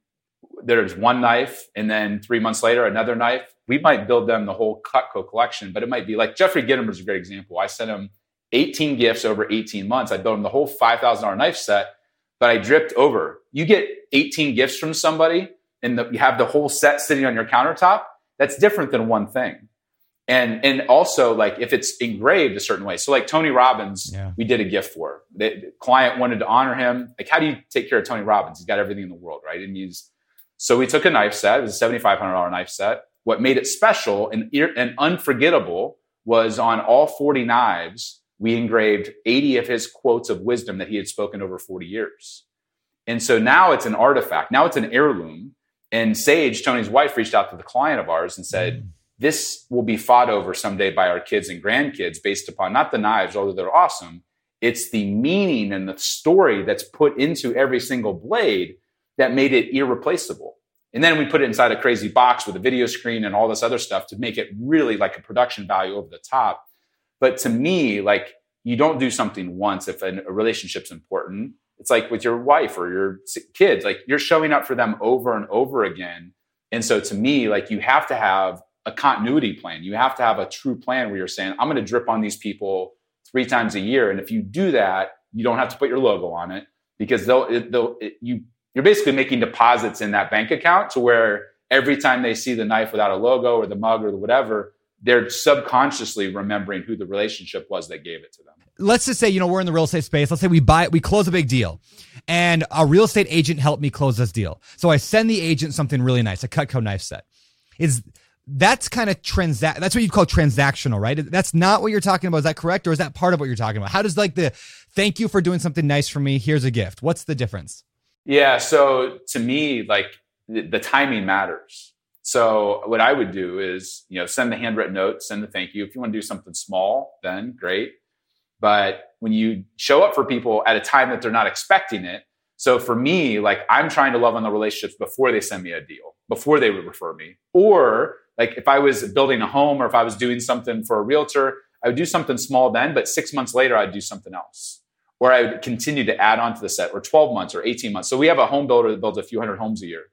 Speaker 2: there's one knife, and then three months later, another knife. We might build them the whole Cutco collection, but it might be like Jeffrey Gitomer is a great example. I sent him 18 gifts over 18 months. I built him the whole five thousand dollar knife set, but I dripped over. You get 18 gifts from somebody, and the, you have the whole set sitting on your countertop. That's different than one thing. And and also like if it's engraved a certain way so like tony robbins
Speaker 1: Yeah.
Speaker 2: we did a gift for. The, the client wanted to honor him. Like how do you take care of tony robbins? He's got everything in the world right? And he's so we took a knife set. It was a $7500 knife set. What made it special and, and unforgettable was on all 40 knives we engraved 80 of his quotes of wisdom that he had spoken over 40 years. And so now it's an artifact. Now it's an heirloom and sage tony's wife reached out to the client of ours and said mm. this will be fought over someday by our kids and grandkids based upon not the knives, although they're awesome. It's the meaning and the story that's put into every single blade that made it irreplaceable. And then we put it inside a crazy box with a video screen and all this other stuff to make it really like a production value over the top. But to me, like you don't do something once if a relationship's important. It's like with your wife or your kids, like you're showing up for them over and over again. And so to me, like you have to have a continuity plan. You have to have a true plan where you're saying, I'm going to drip on these people three times a year. And if you do that, you don't have to put your logo on it because they'll, it, they'll it, you, you're basically making deposits in that bank account to where every time they see the knife without a logo or the mug or the whatever, they're subconsciously remembering who the relationship was that gave it to them.
Speaker 1: let's just say you know we're in the real estate space. Let's say we buy we close a big deal and a real estate agent helped me close this deal. So i send the agent something really nice a cutco knife set. Is that's kind of transact that's what you'd call transactional right? That's not what you're talking about. Is that correct or is that part of what you're talking about? How does like the thank you for doing something nice for me. Here's a gift. What's the difference?
Speaker 2: Yeah. So to me, like the, the timing matters. So what I would do is, you know, send the handwritten note, send the thank you. If you want to do something small, then great. But when you show up for people at a time that they're not expecting it, so for me, like I'm trying to love on the relationships before they send me a deal, before they would refer me. Or like if I was building a home or if I was doing something for a realtor, I would do something small then, but six months later, I'd do something else. Or I would continue to add on to the set, or 12 months or 18 months. So we have a home builder that builds a few hundred homes a year.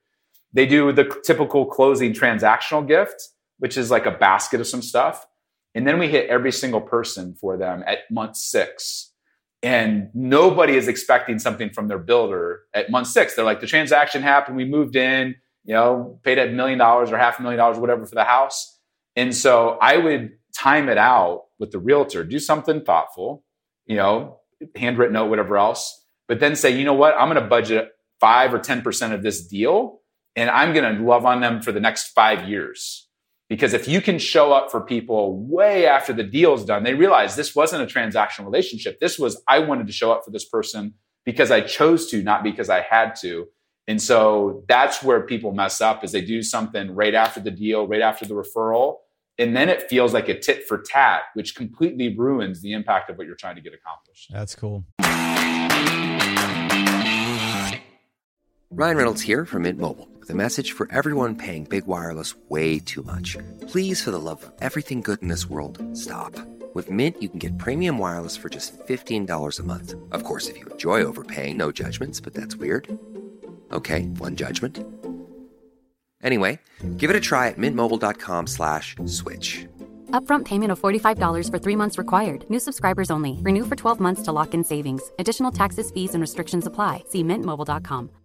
Speaker 2: They do the typical closing transactional gift, which is like a basket of some stuff. And then we hit every single person for them at month six. And nobody is expecting something from their builder at month six. They're like, the transaction happened, we moved in, you know, paid a million dollars or half a million dollars, whatever for the house. And so I would time it out with the realtor, do something thoughtful, you know, handwritten note, whatever else, but then say, you know what, I'm going to budget five or 10% of this deal and I'm going to love on them for the next five years. Because if you can show up for people way after the deal's done, they realize this wasn't a transactional relationship. This was, I wanted to show up for this person because I chose to, not because I had to. And so that's where people mess up is they do something right after the deal, right after the referral. And then it feels like a tit for tat, which completely ruins the impact of what you're trying to get accomplished.
Speaker 1: That's cool.
Speaker 8: Ryan Reynolds here from Mint Mobile with a message for everyone paying big wireless way too much. Please, for the love of everything good in this world, stop. With Mint, you can get premium wireless for just $15 a month. Of course, if you enjoy overpaying, no judgments, but that's weird. Okay, one judgment. Anyway, give it a try at mintmobile.com slash switch.
Speaker 9: Upfront payment of $45 for three months required. New subscribers only. Renew for 12 months to lock in savings. Additional taxes, fees, and restrictions apply. See mintmobile.com.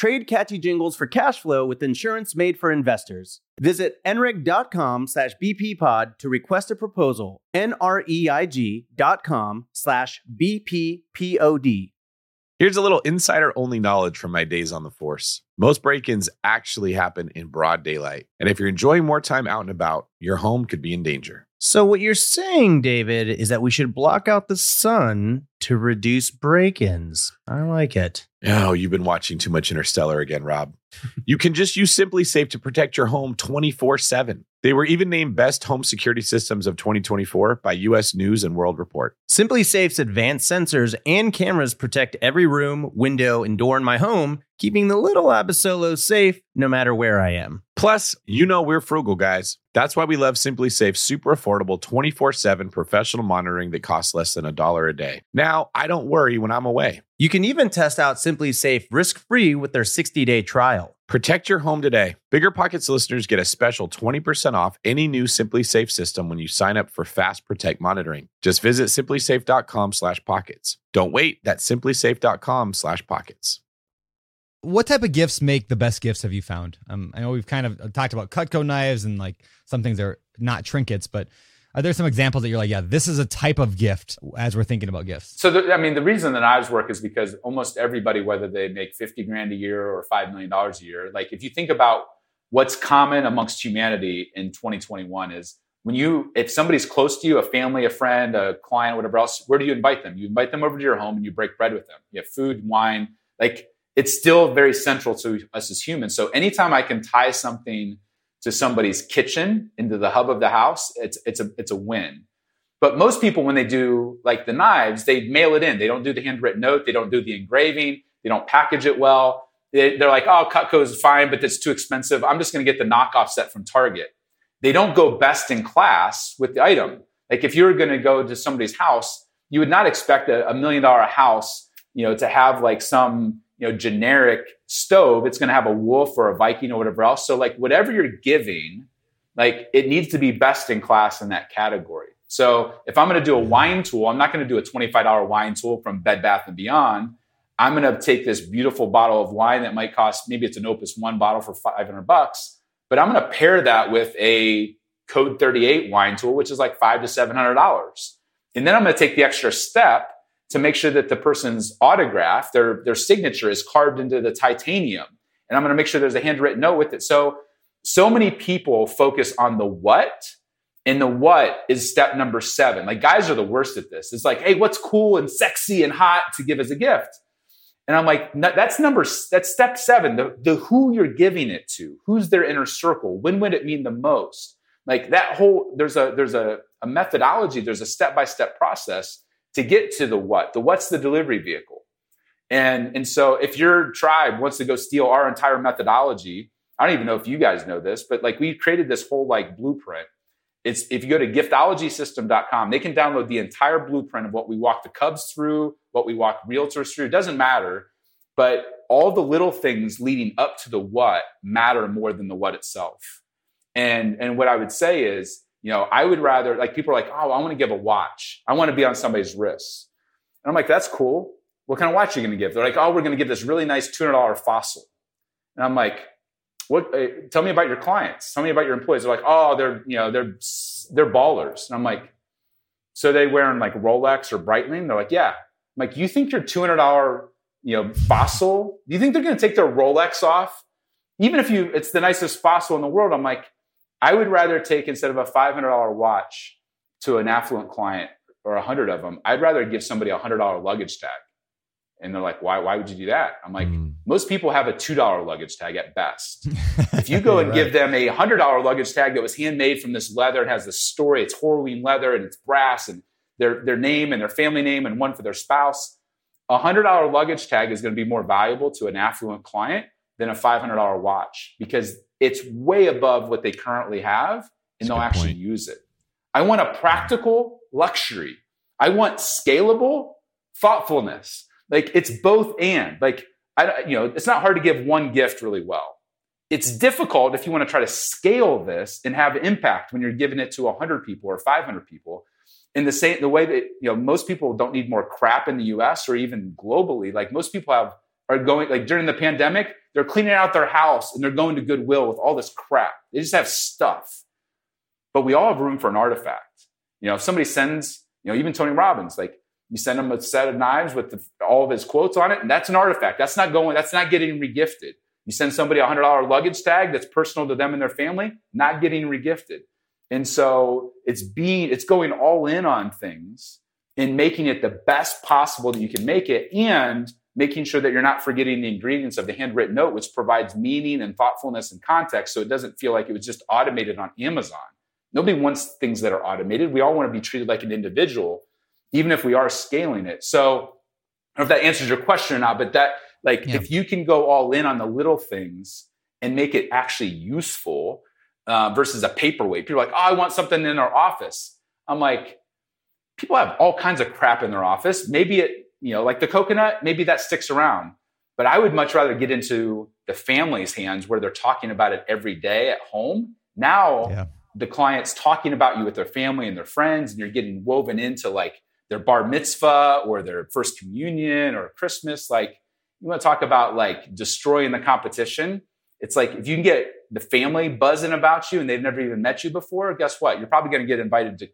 Speaker 6: Trade catchy jingles for cash flow with insurance made for investors. Visit nreig.com slash bppod to request a proposal. N-R-E-I-G dot com slash bppod.
Speaker 4: Here's a little insider only knowledge from my days on the force. Most break ins actually happen in broad daylight. And if you're enjoying more time out and about, your home could be in danger.
Speaker 6: So what you're saying, David, is that we should block out the sun to reduce break-ins. I like it.
Speaker 4: Oh, you've been watching too much Interstellar again, Rob. you can just use SimpliSafe to protect your home 24 7. They were even named Best Home Security Systems of 2024 by US News and World Report.
Speaker 6: SimpliSafe's advanced sensors and cameras protect every room, window, and door in my home, keeping the little Abasolo safe no matter where I am.
Speaker 4: Plus, you know we're frugal guys. That's why we love SimpliSafe super affordable 24/7 professional monitoring that costs less than a dollar a day. Now, I don't worry when I'm away.
Speaker 6: You can even test out SimpliSafe risk-free with their 60-day trial.
Speaker 4: Protect your home today. Bigger Pockets listeners get a special 20% off any new SimpliSafe system when you sign up for Fast Protect monitoring. Just visit simplisafe.com/pockets. Don't wait, that's simplisafe.com/pockets.
Speaker 1: What type of gifts make the best gifts have you found? Um, I know we've kind of talked about Cutco knives and like some things are not trinkets, but are there some examples that you're like, yeah, this is a type of gift as we're thinking about gifts?
Speaker 2: So, the, I mean, the reason that knives work is because almost everybody, whether they make 50 grand a year or $5 million a year, like if you think about what's common amongst humanity in 2021 is when you, if somebody's close to you, a family, a friend, a client, whatever else, where do you invite them? You invite them over to your home and you break bread with them. You have food, wine, like it's still very central to us as humans. So anytime I can tie something to somebody's kitchen into the hub of the house, it's it's a it's a win. But most people, when they do like the knives, they mail it in. They don't do the handwritten note. They don't do the engraving. They don't package it well. They, are like, oh, Cutco is fine, but it's too expensive. I'm just going to get the knockoff set from Target. They don't go best in class with the item. Like if you're going to go to somebody's house, you would not expect a, a million dollar house, you know, to have like some you know generic stove it's going to have a wolf or a viking or whatever else. So like whatever you're giving like it needs to be best in class in that category. So if i'm going to do a wine tool i'm not going to do a $25 wine tool from bed bath and beyond. I'm going to take this beautiful bottle of wine that might cost maybe it's an opus one bottle for 500 bucks but i'm going to pair that with a code 38 wine tool which is like five to seven hundred dollars. And then i'm going to take the extra step to make sure that the person's autograph, their, their signature is carved into the titanium. And I'm going to make sure there's a handwritten note with it. So, so many people focus on the what and the what is step number seven. Like guys are the worst at this. It's like, hey, what's cool and sexy and hot to give as a gift? And I'm like, that's number, that's step seven, the, the who you're giving it to, who's their inner circle, when would it mean the most? Like that whole, there's a, there's a, a methodology, there's a step-by-step process to get to the what. The what's the delivery vehicle. And, and so if your tribe wants to go steal our entire methodology, I don't even know if you guys know this, but like we created this whole like blueprint. It's if you go to giftologysystem.com, they can download the entire blueprint of what we walk the Cubs through, what we walk realtors through. It doesn't matter, but all the little things leading up to the what matter more than the what itself. And and what I would say is, you know, I would rather like people are like, oh, I want to give a watch. I want to be on somebody's wrist. And I'm like, that's cool. What kind of watch are you going to give? They're like, oh, we're going to give this really nice $200 fossil. And I'm like, what? Uh, tell me about your clients. Tell me about your employees. They're like, oh, they're you know they're they're ballers. And I'm like, so they wearing like Rolex or Breitling? They're like, yeah. I'm like, you think your two hundred dollar you know fossil? Do you think they're going to take their Rolex off? Even if you, it's the nicest fossil in the world. I'm like, I would rather take instead of a five hundred dollar watch to an affluent client or a hundred of them. I'd rather give somebody a hundred dollar luggage tag and they're like, why, why would you do that? I'm like, mm. most people have a $2 luggage tag at best. <laughs> if you go and right. give them a $100 luggage tag that was handmade from this leather and has this story, it's Horween leather and it's brass and their, their name and their family name and one for their spouse, a $100 luggage tag is going to be more valuable to an affluent client than a $500 watch because it's way above what they currently have and That's they'll actually point. use it. I want a practical luxury. I want scalable thoughtfulness. Like it's both and. Like I, you know, it's not hard to give one gift really well. It's difficult if you want to try to scale this and have impact when you're giving it to 100 people or 500 people. In the same the way that you know most people don't need more crap in the U.S. or even globally. Like most people have are going like during the pandemic, they're cleaning out their house and they're going to Goodwill with all this crap. They just have stuff. But we all have room for an artifact. You know, if somebody sends, you know, even Tony Robbins, like you send him a set of knives with the, all of his quotes on it, and that's an artifact. That's not going, that's not getting regifted. You send somebody a $100 luggage tag that's personal to them and their family, not getting regifted. And so it's being, it's going all in on things and making it the best possible that you can make it and making sure that you're not forgetting the ingredients of the handwritten note, which provides meaning and thoughtfulness and context. So it doesn't feel like it was just automated on Amazon. Nobody wants things that are automated. We all want to be treated like an individual even if we are scaling it. So I don't know if that answers your question or not, but that like yeah. if you can go all in on the little things and make it actually useful uh, versus a paperweight. People are like, oh, I want something in our office. I'm like, people have all kinds of crap in their office. Maybe it, you know, like the coconut, maybe that sticks around. But I would much rather get into the family's hands where they're talking about it every day at home. Now yeah. the client's talking about you with their family and their friends, and you're getting woven into like their bar mitzvah or their first communion or Christmas. Like you want to talk about like destroying the competition. It's like if you can get the family buzzing about you and they've never even met you before, guess what? You're probably going to get invited to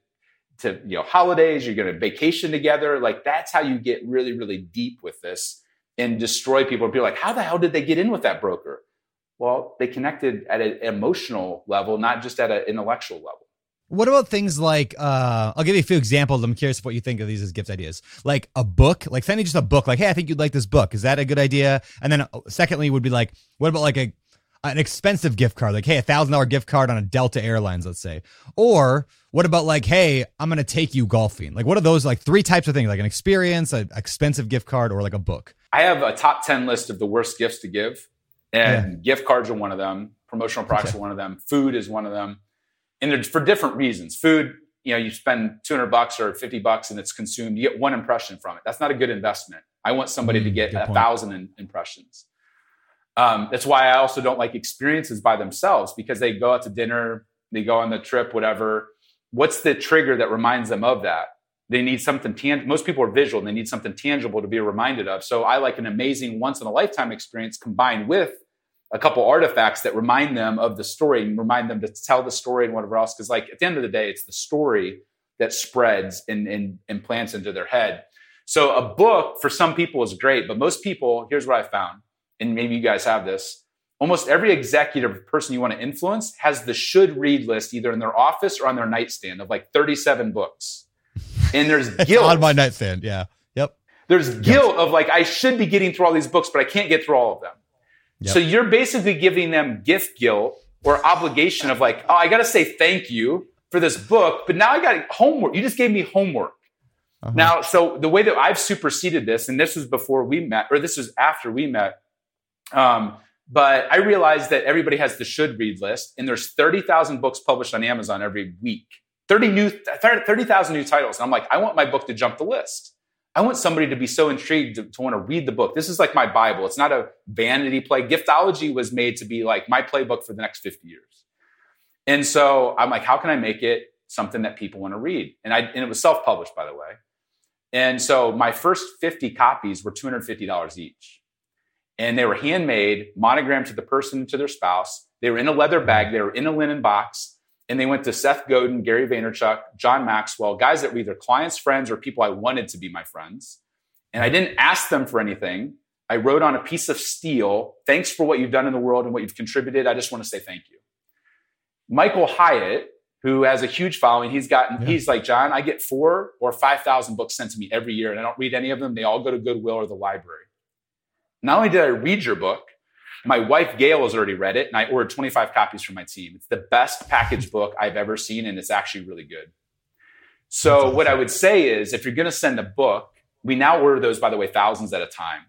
Speaker 2: to you know holidays. You're going to vacation together. Like that's how you get really really deep with this and destroy people. People like, how the hell did they get in with that broker? Well, they connected at an emotional level, not just at an intellectual level.
Speaker 1: What about things like uh I'll give you a few examples. I'm curious what you think of these as gift ideas. Like a book, like sending just a book, like, hey, I think you'd like this book. Is that a good idea? And then uh, secondly would be like, what about like a an expensive gift card, like, hey, a thousand dollar gift card on a Delta Airlines, let's say. Or what about like, hey, I'm gonna take you golfing? Like, what are those like three types of things, like an experience, an expensive gift card, or like a book?
Speaker 2: I have a top 10 list of the worst gifts to give. And yeah. gift cards are one of them, promotional products okay. are one of them, food is one of them and they're for different reasons. Food, you know, you spend 200 bucks or 50 bucks and it's consumed, you get one impression from it. That's not a good investment. I want somebody mm, to get a point. thousand impressions. Um, that's why I also don't like experiences by themselves because they go out to dinner, they go on the trip, whatever. What's the trigger that reminds them of that? They need something tangible. Most people are visual and they need something tangible to be reminded of. So I like an amazing once in a lifetime experience combined with a couple artifacts that remind them of the story and remind them to tell the story and whatever else. Because like at the end of the day, it's the story that spreads and, and, and plants into their head. So a book for some people is great, but most people, here's what I found, and maybe you guys have this. Almost every executive person you want to influence has the should read list either in their office or on their nightstand of like 37 books. And there's <laughs> guilt.
Speaker 1: on my nightstand. Yeah. Yep.
Speaker 2: There's guilt of like, I should be getting through all these books, but I can't get through all of them.
Speaker 1: Yep.
Speaker 2: So you're basically giving them gift guilt or obligation of like, oh, I got to say thank you for this book, but now I got homework. You just gave me homework. Uh-huh. Now, so the way that I've superseded this, and this was before we met, or this was after we met, um, but I realized that everybody has the should read list, and there's 30,000 books published on Amazon every week. 30 new 30,000 new titles. And I'm like, I want my book to jump the list. I want somebody to be so intrigued to, to, want to read the book. This is like my Bible. It's not a vanity play. Giftology was made to be like my playbook for the next 50 years. And so I'm like, how can I make it something that people want to read? And I and it was self-published, by the way. And so my first 50 copies were $250 each. And they were handmade, monogrammed to the person, to their spouse. They were in a leather bag, they were in a linen box. And they went to Seth Godin, Gary Vaynerchuk, John Maxwell, guys that were either clients, friends, or people I wanted to be my friends. And I didn't ask them for anything. I wrote on a piece of steel, thanks for what you've done in the world and what you've contributed. I just want to say thank you. Michael Hyatt, who has a huge following, he's gotten, yeah. he's like, John, I get four or 5,000 books sent to me every year, and I don't read any of them. They all go to Goodwill or the library. Not only did I read your book, my wife Gail has already read it, and I ordered 25 copies for my team. It's the best packaged book I've ever seen, and it's actually really good. So, awesome. what I would say is if you're going to send a book, we now order those, by the way, thousands at a time.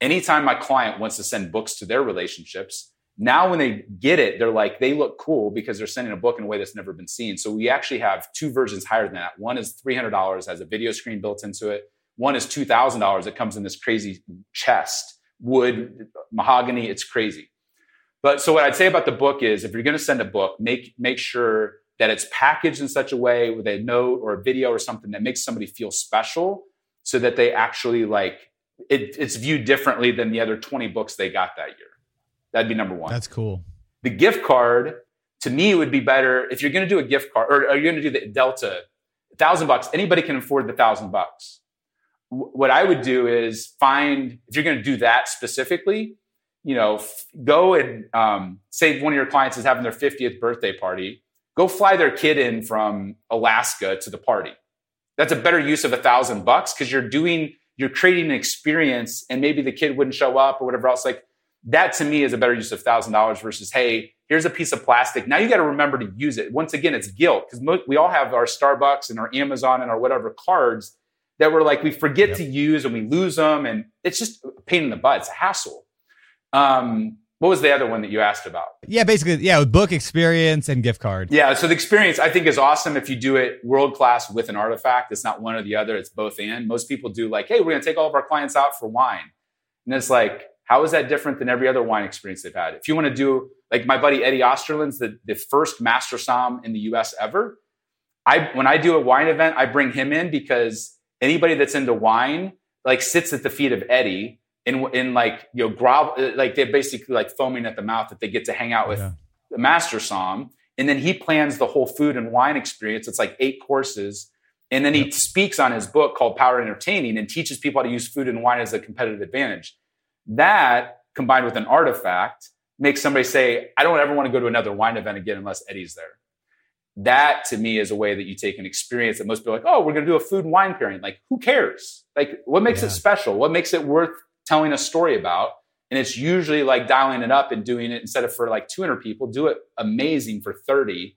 Speaker 2: Anytime my client wants to send books to their relationships, now when they get it, they're like, they look cool because they're sending a book in a way that's never been seen. So we actually have two versions higher than that. One is $300, has a video screen built into it. One is $2,000 that comes in this crazy chest, wood, mahogany. It's crazy. But so what I'd say about the book is if you're going to send a book, make, make sure that it's packaged in such a way with a note or a video or something that makes somebody feel special so that they actually like it, it's viewed differently than the other 20 books they got that year. That'd be number one.
Speaker 1: That's cool.
Speaker 2: The gift card to me would be better if you're going to do a gift card or are you going to do the Delta, thousand bucks. Anybody can afford the thousand bucks. What I would do is find if you're going to do that specifically, you know, f- go and um, say one of your clients is having their 50th birthday party. Go fly their kid in from Alaska to the party. That's a better use of a thousand bucks because you're doing, you're creating an experience, and maybe the kid wouldn't show up or whatever else. Like that to me is a better use of thousand dollars versus hey here's a piece of plastic now you got to remember to use it once again it's guilt because mo- we all have our starbucks and our amazon and our whatever cards that we're like we forget yep. to use and we lose them and it's just a pain in the butt it's a hassle um, what was the other one that you asked about
Speaker 1: yeah basically yeah book experience and gift card
Speaker 2: yeah so the experience i think is awesome if you do it world class with an artifact it's not one or the other it's both and most people do like hey we're going to take all of our clients out for wine and it's like how is that different than every other wine experience they've had? If you want to do, like my buddy Eddie Osterland's the, the first master som in the US ever. I when I do a wine event, I bring him in because anybody that's into wine like sits at the feet of Eddie in in like you know grovel like they're basically like foaming at the mouth that they get to hang out with yeah. the master som. And then he plans the whole food and wine experience. It's like eight courses. And then he speaks on his book called Power Entertaining and teaches people how to use food and wine as a competitive advantage. That combined with an artifact makes somebody say, I don't ever want to go to another wine event again unless Eddie's there. That to me is a way that you take an experience that most people are like, oh, we're going to do a food and wine pairing. Like, who cares? Like, what makes yeah. it special? What makes it worth telling a story about? And it's usually like dialing it up and doing it instead of for like 200 people, do it amazing for 30.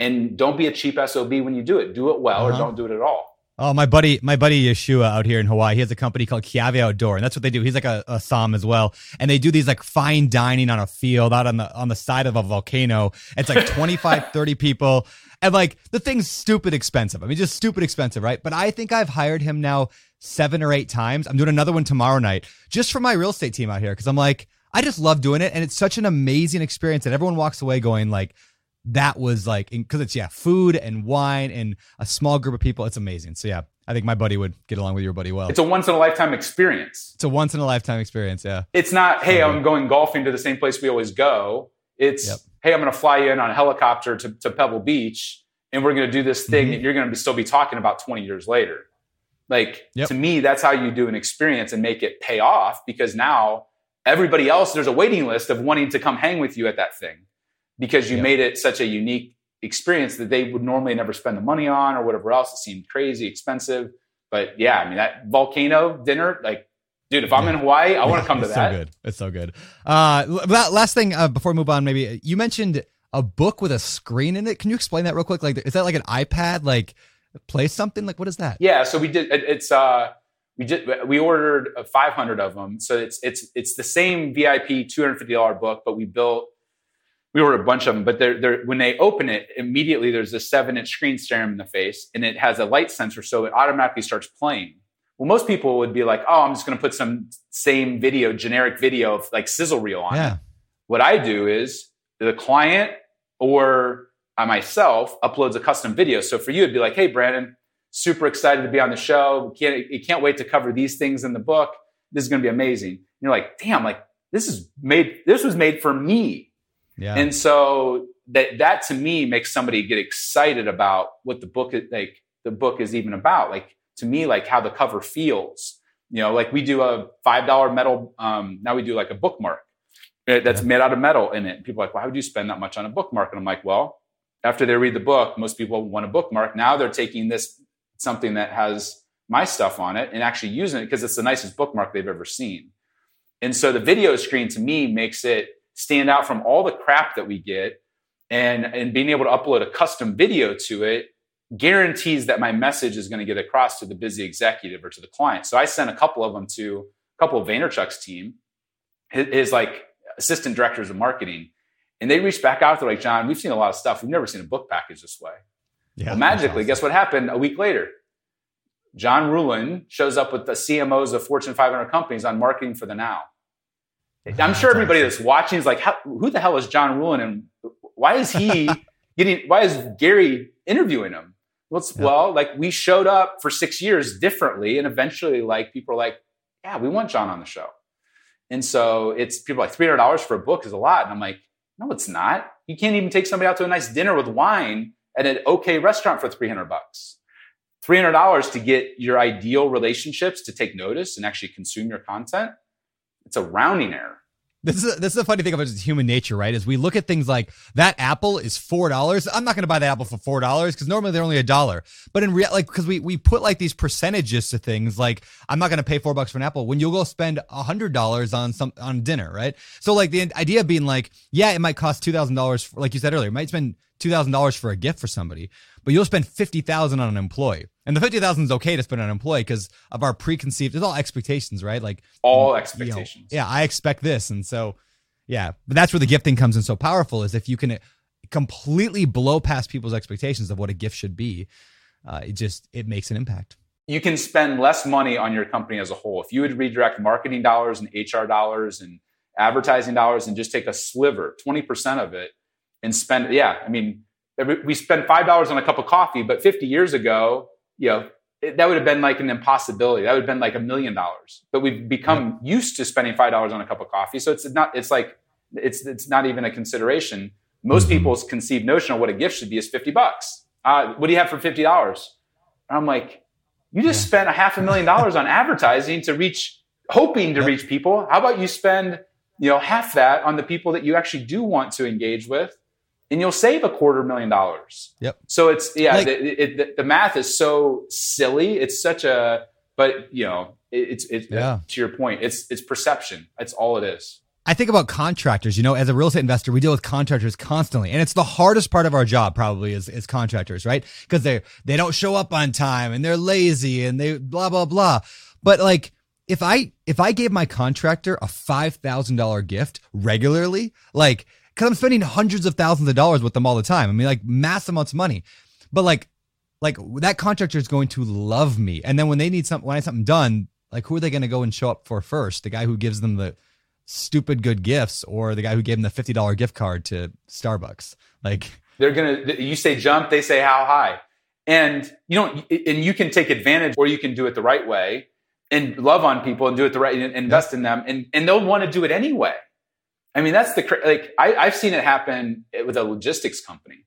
Speaker 2: And don't be a cheap SOB when you do it. Do it well uh-huh. or don't do it at all.
Speaker 1: Oh, my buddy, my buddy Yeshua out here in Hawaii, he has a company called Kiawe Outdoor, and that's what they do. He's like a, a som as well, and they do these like fine dining on a field out on the on the side of a volcano. It's like 25, <laughs> 30 people, and like the thing's stupid expensive. I mean, just stupid expensive, right? But I think I've hired him now seven or eight times. I'm doing another one tomorrow night just for my real estate team out here because I'm like, I just love doing it, and it's such an amazing experience that everyone walks away going like that was like because it's yeah food and wine and a small group of people it's amazing. So yeah i think my buddy would get along with your buddy well.
Speaker 2: It's a once in a lifetime experience.
Speaker 1: It's a once in a lifetime experience yeah.
Speaker 2: It's not hey i'm going golfing to the same place we always go. It's yep. hey i'm going to fly you in on a helicopter to, to pebble beach and we're going to do this thing mm-hmm. that you're going to still be talking about 20 years later. Like
Speaker 1: Yep.
Speaker 2: to me, that's how you do an experience and make it pay off because now everybody else, there's a waiting list of wanting to come hang with you at that thing because you
Speaker 1: Yep.
Speaker 2: made it such a unique experience that they would normally never spend the money on or whatever else. It seemed crazy expensive. But yeah, I mean, that volcano dinner, like, dude, if I'm in Hawaii, I want to come to <laughs>
Speaker 1: it's
Speaker 2: that.
Speaker 1: so good. It's so good. Uh, last thing uh, before we move on, maybe you mentioned a book with a screen in it. Can you explain that real quick? Like, is that like an iPad? Like, play something? Like, what is that?
Speaker 2: Yeah, so we did. It, it's uh, we did. We ordered uh, 500 of them. So it's it's it's the same VIP 250 dollar book, but we built. We ordered a bunch of them, but they're, they're when they open it immediately, there's a seven inch screen staring them in the face, and it has a light sensor, so it automatically starts playing. Well, most people would be like, "Oh, I'm just going to put some same video, generic video of like sizzle reel on it."
Speaker 1: Yeah.
Speaker 2: What I do is the client or I myself uploads a custom video. So for you, it'd be like, hey, Brandon, super excited to be on the show. Can't, you can't wait to cover these things in the book. This is going to be amazing. And you're like, damn, like this is made, this was made for me.
Speaker 1: Yeah.
Speaker 2: And so that, that to me makes somebody get excited about what the book is like, the book is even about. Like to me, like how the cover feels, you know, like we do a $5 metal. Um, now we do like a bookmark uh, that's made out of metal in it. And people are like, why would you spend that much on a bookmark? And I'm like, well, after they read the book, most people want a bookmark. Now they're taking this something that has my stuff on it and actually using it because it's the nicest bookmark they've ever seen. And so the video screen to me makes it stand out from all the crap that we get and, and being able to upload a custom video to it guarantees that my message is going to get across to the busy executive or to the client. So I sent a couple of them to a couple of Vaynerchuk's team, his, his like assistant directors of marketing. And they reached back out. They're like, John, we've seen a lot of stuff. We've never seen a book package this way.
Speaker 1: yeah.
Speaker 2: well, magically, guess what happened a week later? John Ruhlin shows up with the CMOs of Fortune 500 companies on marketing for the now. I'm sure everybody that's watching is like, How, who the hell is John Ruhlin, and why is he <laughs> getting? Why is Gary interviewing him? Well,
Speaker 1: Yeah.
Speaker 2: well, like we showed up for six years differently, and eventually, like people are like, yeah, we want John on the show. And so it's people are like three hundred dollars for a book is a lot, and I'm like, no, it's not. You can't even take somebody out to a nice dinner with wine at an okay restaurant for three hundred bucks. Three hundred dollars to get your ideal relationships to take notice and actually consume your content. It's a rounding error.
Speaker 1: This is this is the funny thing about human nature, right? Is we look at things like that apple is four dollars. I'm not going to buy the apple for four dollars because normally they're only a dollar. But in real, like because we we put like these percentages to things, like I'm not going to pay four bucks for an apple when you'll go spend a hundred dollars on some on dinner, right? So like the idea being like, yeah, it might cost two thousand dollars, like you said earlier, might spend two thousand dollars for a gift for somebody, but you'll spend fifty thousand on an employee, and the fifty thousand is okay to spend on an employee because of our preconceived. It's all expectations, right? Like
Speaker 2: All
Speaker 1: you know,
Speaker 2: expectations.
Speaker 1: yeah, I expect this. And so, yeah, but that's where the gifting comes in so powerful is if you can completely blow past people's expectations of what a gift should be, uh, it just, it makes an impact.
Speaker 2: you can spend less money on your company as a whole. If you would redirect marketing dollars and HR dollars and advertising dollars and just take a sliver, 20% of it and spend. Yeah. I mean, we spend $5 on a cup of coffee, but 50 years ago, you know, it, that would have been like an impossibility. That would have been like a million dollars, but we've become used to spending $5 on a cup of coffee. So it's not, it's like, it's, it's not even a consideration. Most people's conceived notion of what a gift should be is 50 bucks. Uh, what do you have for $50? I'm like, you just spent a half a million dollars on advertising to reach, hoping to reach people. How about you spend, you know, half that on the people that you actually do want to engage with, and you'll save a quarter million dollars.
Speaker 1: Yep.
Speaker 2: So it's yeah,
Speaker 1: Like-
Speaker 2: the, it, the, the math is so silly. It's such a, but you know, it, it's it's uh,
Speaker 1: Yeah.
Speaker 2: to your point. It's it's perception. That's all it is.
Speaker 1: I think about contractors, you know, as a real estate investor, we deal with contractors constantly. And it's the hardest part of our job probably is, is contractors, right? Because they they don't show up on time and they're lazy and they blah blah blah. But like if I if I gave my contractor a five thousand dollar gift regularly, like because I'm spending hundreds of thousands of dollars with them all the time. I mean, like mass amounts of money. But like like that contractor is going to love me. And then when they need something when I something done, like who are they going to go and show up for first? The guy who gives them the stupid good gifts or the guy who gave them the $50 gift card to Starbucks. Like,
Speaker 2: They're gonna. You say jump, they say how high, and you don't. And you can take advantage, or you can do it the right way and love on people and do it the right and invest in them, and and they'll want to do it anyway. I mean, that's the like I, I've seen it happen with a logistics company.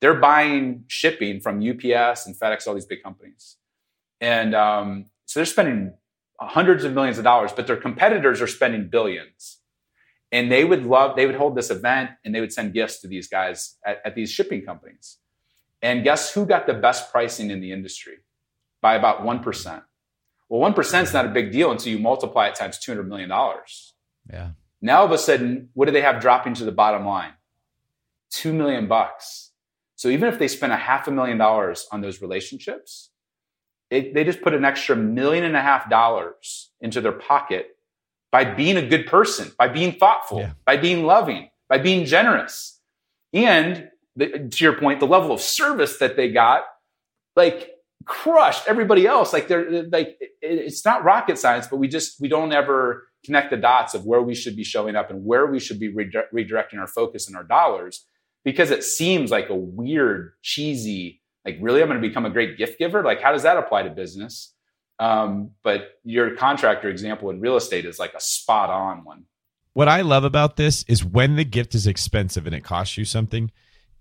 Speaker 2: They're buying shipping from UPS and FedEx, all these big companies, And um, so they're spending hundreds of millions of dollars, but their competitors are spending billions. And they would love, they would hold this event and they would send gifts to these guys at, at these shipping companies. And guess who got the best pricing in the industry? By about 1%. Well, 1% is not a big deal until you multiply it times $200 million.
Speaker 1: Yeah.
Speaker 2: Now all of a sudden, what do they have dropping to the bottom line? Two million bucks. So even if they spend a half a million dollars on those relationships, it, they just put an extra million and a half dollars into their pocket by being a good person, by being thoughtful, yeah. by being loving, by being generous. And the, to your point, the level of service that they got, like crushed everybody else. Like they're like, it, it's not rocket science, but we just, we don't ever connect the dots of where we should be showing up and where we should be redirecting our focus and our dollars because it seems like a weird, cheesy, like really I'm going to become a great gift giver. Like how does that apply to business? Um, but your contractor example in real estate is like a spot on one.
Speaker 4: What I love about this is when the gift is expensive and it costs you something,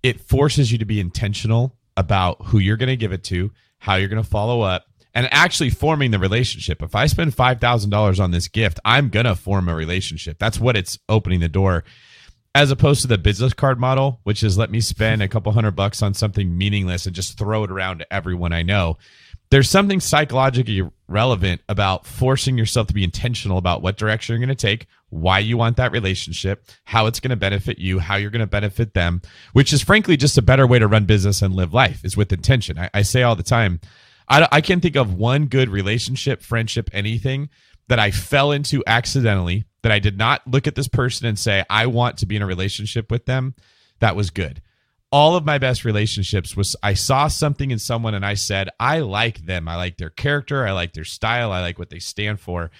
Speaker 4: it forces you to be intentional about who you're going to give it to, how you're going to follow up, and actually forming the relationship. If I spend $5,000 on this gift, I'm going to form a relationship. That's what it's opening the door as opposed to the business card model, which is let me spend a couple hundred bucks on something meaningless and just throw it around to everyone I know. There's something psychologically relevant about forcing yourself to be intentional about what direction you're going to take, why you want that relationship, how it's going to benefit you, how you're going to benefit them, which is frankly just a better way to run business and live life is with intention. I, I say all the time, I, I can't think of one good relationship, friendship, anything that I fell into accidentally, that I did not look at this person and say, I want to be in a relationship with them. That was good. All of my best relationships was I saw something in someone and I said, I like them. I like their character. I like their style. I like what they stand for.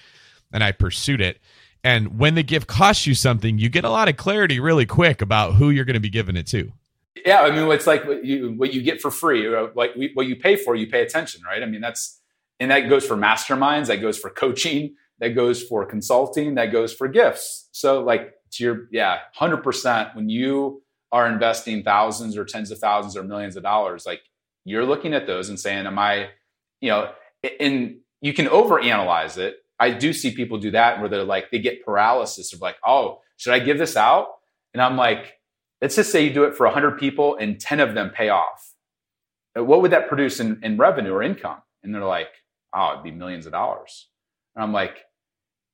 Speaker 4: And I pursued it. And when the gift costs you something, you get a lot of clarity really quick about who you're going to be giving it to.
Speaker 2: Yeah, I mean, it's like what you what you get for free, like what you pay for, you pay attention, right? I mean, that's and that goes for masterminds, that goes for coaching, that goes for consulting, that goes for gifts. So, like to your yeah, hundred percent. When you are investing thousands or tens of thousands or millions of dollars, like you're looking at those and saying, "Am I?" You know, and you can overanalyze it. I do see people do that where they're like they get paralysis of like, "Oh, should I give this out?" And I'm like let's just say you do it for 100 people and 10 of them pay off. What would that produce in, in revenue or income? And they're like, oh, it'd be millions of dollars. And I'm like,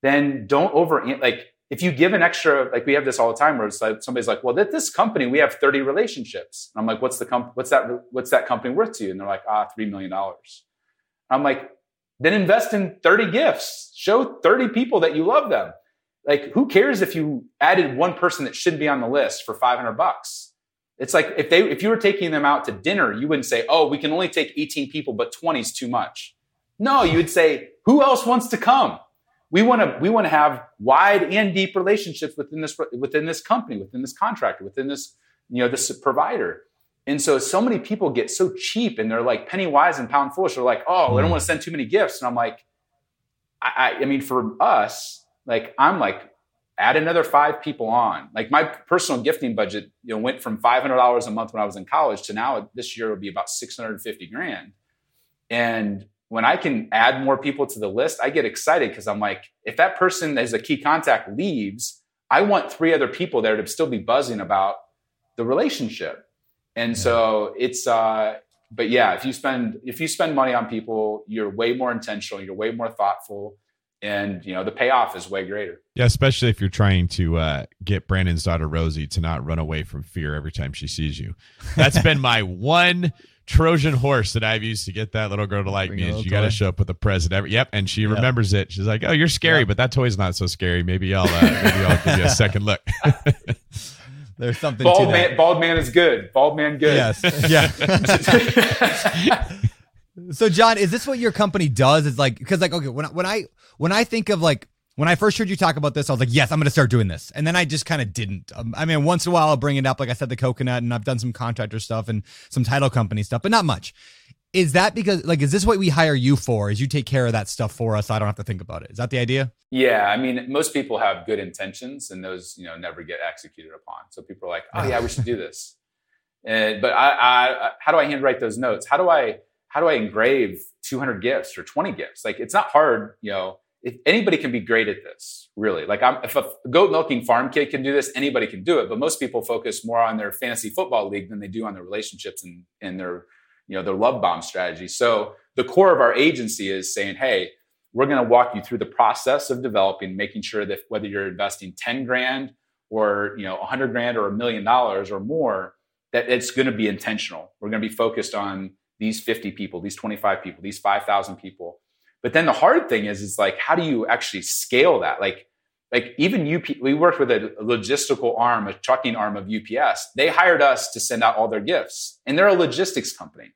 Speaker 2: then don't over, like, if you give an extra, like we have this all the time where it's like somebody's like, well, this company, we have 30 relationships. And I'm like, what's the comp- what's that, what's that company worth to you? And they're like, ah, $3 million. I'm like, then invest in 30 gifts. Show 30 people that you love them like who cares if you added one person that shouldn't be on the list for 500 bucks? It's like if they if you were taking them out to dinner you wouldn't say oh we can only take 18 people but 20 is too much. No you would say who else wants to come? We want to we want to have wide and deep relationships within this within this company within this contractor within this you know this provider. And so so many people get so cheap and they're like penny wise and pound foolish. They're like oh i don't mm. want to send too many gifts. And i'm like I, I mean for us like I'm like add another five people on. Like my personal gifting budget, you know, went from five hundred dollars a month when I was in college to now this year would be about six hundred and fifty grand. And when I can add more people to the list, I get excited because I'm like, if that person as a key contact leaves, I want three other people there to still be buzzing about the relationship. And so it's uh but yeah, if you spend if you spend money on people, you're way more intentional, you're way more thoughtful and you know the payoff is way greater
Speaker 4: yeah especially if you're trying to uh, get brandon's daughter rosie to not run away from fear every time she sees you that's <laughs> been my one trojan horse that i've used to get that little girl to like Bring me is you got to show up with a present every yep and she yep. remembers it she's like oh you're scary yep. but that toy's not so scary maybe i'll uh, maybe i'll give you a second look <laughs>
Speaker 1: There's something
Speaker 2: bald man. Bald man is good. Bald man good.
Speaker 1: Yes. <laughs> Yeah. So, John, is this what your company does? Is like because like okay, when when I when I think of like when I first heard you talk about this, I was like, yes, I'm going to start doing this, and then I just kind of didn't. Um, I mean, once in a while I'll bring it up, like I said, the coconut, and I've done some contractor stuff and some title company stuff, but not much. Is that because like is this what we hire you for? Is you take care of that stuff for us? So I don't have to think about it. Is that the idea?
Speaker 2: Yeah, I mean, most people have good intentions, and those you know never get executed upon. So people are like, oh yeah, we should do this. <laughs> And, but I, I, how do I handwrite those notes? How do I how do I engrave 200 gifts or 20 gifts? Like it's not hard, you know. If anybody can be great at this, really. Like I'm, if a goat milking farm kid can do this, anybody can do it. But most people focus more on their fantasy football league than they do on their relationships and, and their, you know, their love bomb strategy. So the core of our agency is saying, hey, we're going to walk you through the process of developing, making sure that whether you're investing 10 grand or you know 100 grand or a million dollars or more, that it's going to be intentional. We're going to be focused on these 50 people, these 25 people, these 5,000 people. But then the hard thing is, is like, how do you actually scale that? Like, like even UP, we worked with a logistical arm, a trucking arm of UPS. They hired us to send out all their gifts, and they're a logistics company.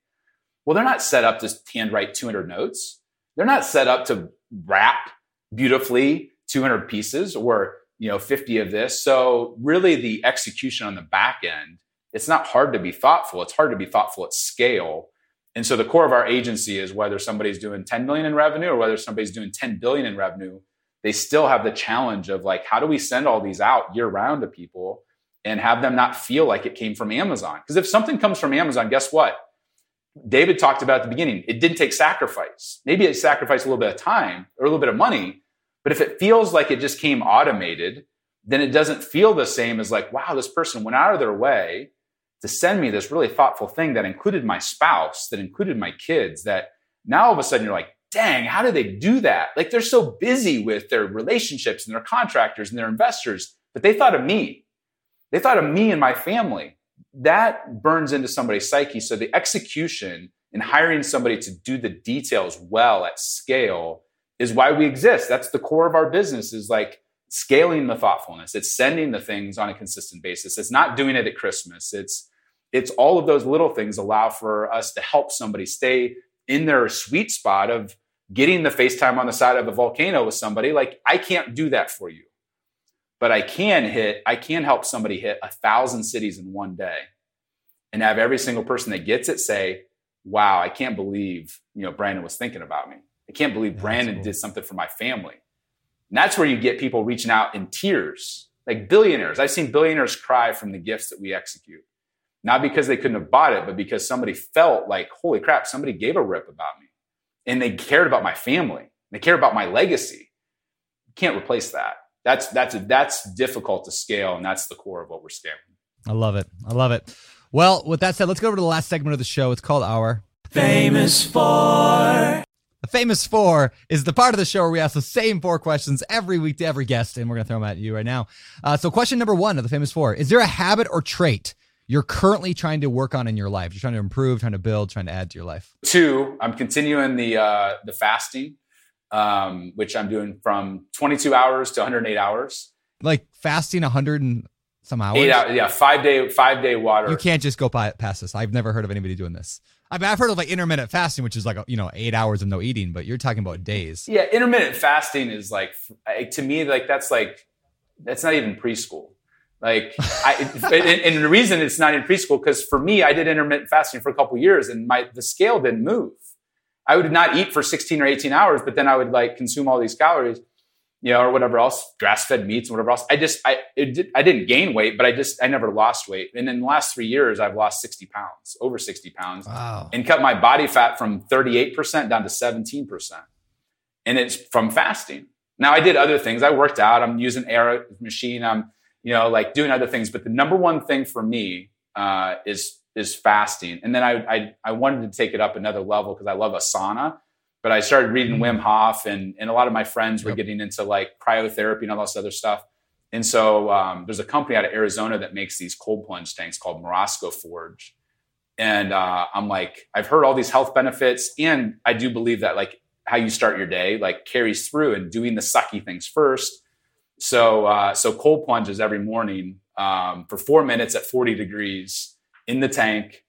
Speaker 2: Well, they're not set up to handwrite 200 notes. They're not set up to wrap beautifully 200 pieces or you know 50 of this. So really, the execution on the back end, it's not hard to be thoughtful. It's hard to be thoughtful at scale and so the core of our agency is whether somebody's doing 10 million in revenue or whether somebody's doing 10 billion in revenue, they still have the challenge of like, how do we send all these out year round to people and have them not feel like it came from Amazon? Because if something comes from Amazon, guess what? David talked about at the beginning, it didn't take sacrifice. Maybe it sacrificed a little bit of time or a little bit of money, but if it feels like it just came automated, then it doesn't feel the same as like, wow, this person went out of their way to send me this really thoughtful thing that included my spouse, that included my kids, that now all of a sudden you're like, dang, how do they do that? Like they're so busy with their relationships and their contractors and their investors, but they thought of me. They thought of me and my family. That burns into somebody's psyche. So the execution and hiring somebody to do the details well at scale is why we exist. That's the core of our business is like scaling the thoughtfulness. It's sending the things on a consistent basis. It's not doing it at Christmas. It's it's all of those little things allow for us to help somebody stay in their sweet spot of getting the FaceTime on the side of a volcano with somebody. Like, I can't do that for you, but I can hit, I can help somebody hit a thousand cities in one day and have every single person that gets it say, wow, I can't believe, you know, Brandon was thinking about me. I can't believe Brandon cool. did something for my family. And that's where you get people reaching out in tears, like billionaires. I've seen billionaires cry from the gifts that we execute not because they couldn't have bought it, but because somebody felt like, holy crap, somebody gave a rip about me. And they cared about my family. They care about my legacy. You can't replace that. That's that's that's difficult to scale, and that's the core of what we're scaling.
Speaker 1: I love it. I love it. Well, with that said, let's go over to the last segment of the show. It's called our
Speaker 10: Famous Four.
Speaker 1: The Famous Four is the part of the show where we ask the same four questions every week to every guest, and we're going to throw them at you right now. Uh, so, question number one of the Famous Four Is there a habit or trait you're currently trying to work on in your life? You're trying to improve, trying to build, trying to add to your life.
Speaker 2: Two, I'm continuing the uh, the fasting, um, which I'm doing from 22 hours to 108 hours.
Speaker 1: Like fasting 100 and some hours.
Speaker 2: Eight hours, yeah, five day five day water.
Speaker 1: You can't just go by, past this. I've never heard of anybody doing this. I mean, I've heard of like intermittent fasting, which is like you know eight hours of no eating, but you're talking about days.
Speaker 2: Yeah, intermittent fasting is like to me like that's like that's not even preschool. Like, I, and, and, the reason it's not in preschool because for me, I did intermittent fasting for a couple years, and my the scale didn't move. I would not eat for 16 or 18 hours, but then I would like consume all these calories, you know, or whatever else, grass fed meats and whatever else. I just, I, did, I didn't gain weight, but I just, I never lost weight. And in the last three years, I've lost 60 pounds, over 60 pounds,
Speaker 1: wow.
Speaker 2: and cut my body fat from 38% down to 17%. And it's from fasting. Now I did other things. I worked out. I'm using air machine. I'm, you know, like doing other things. But the number one thing for me uh, is is fasting. And then I, I, I wanted to take it up another level because I love asana. But I started reading Wim mm. Hof, and and a lot of my friends were yep. getting into like cryotherapy and all this other stuff. And so um, there's a company out of Arizona that makes these cold plunge tanks called Morozko Forge. And uh, I'm like, I've heard all these health benefits, and I do believe that like how you start your day like carries through, and doing the sucky things first so, uh, so cold plunges every morning um, for four minutes at 40 degrees in the tank.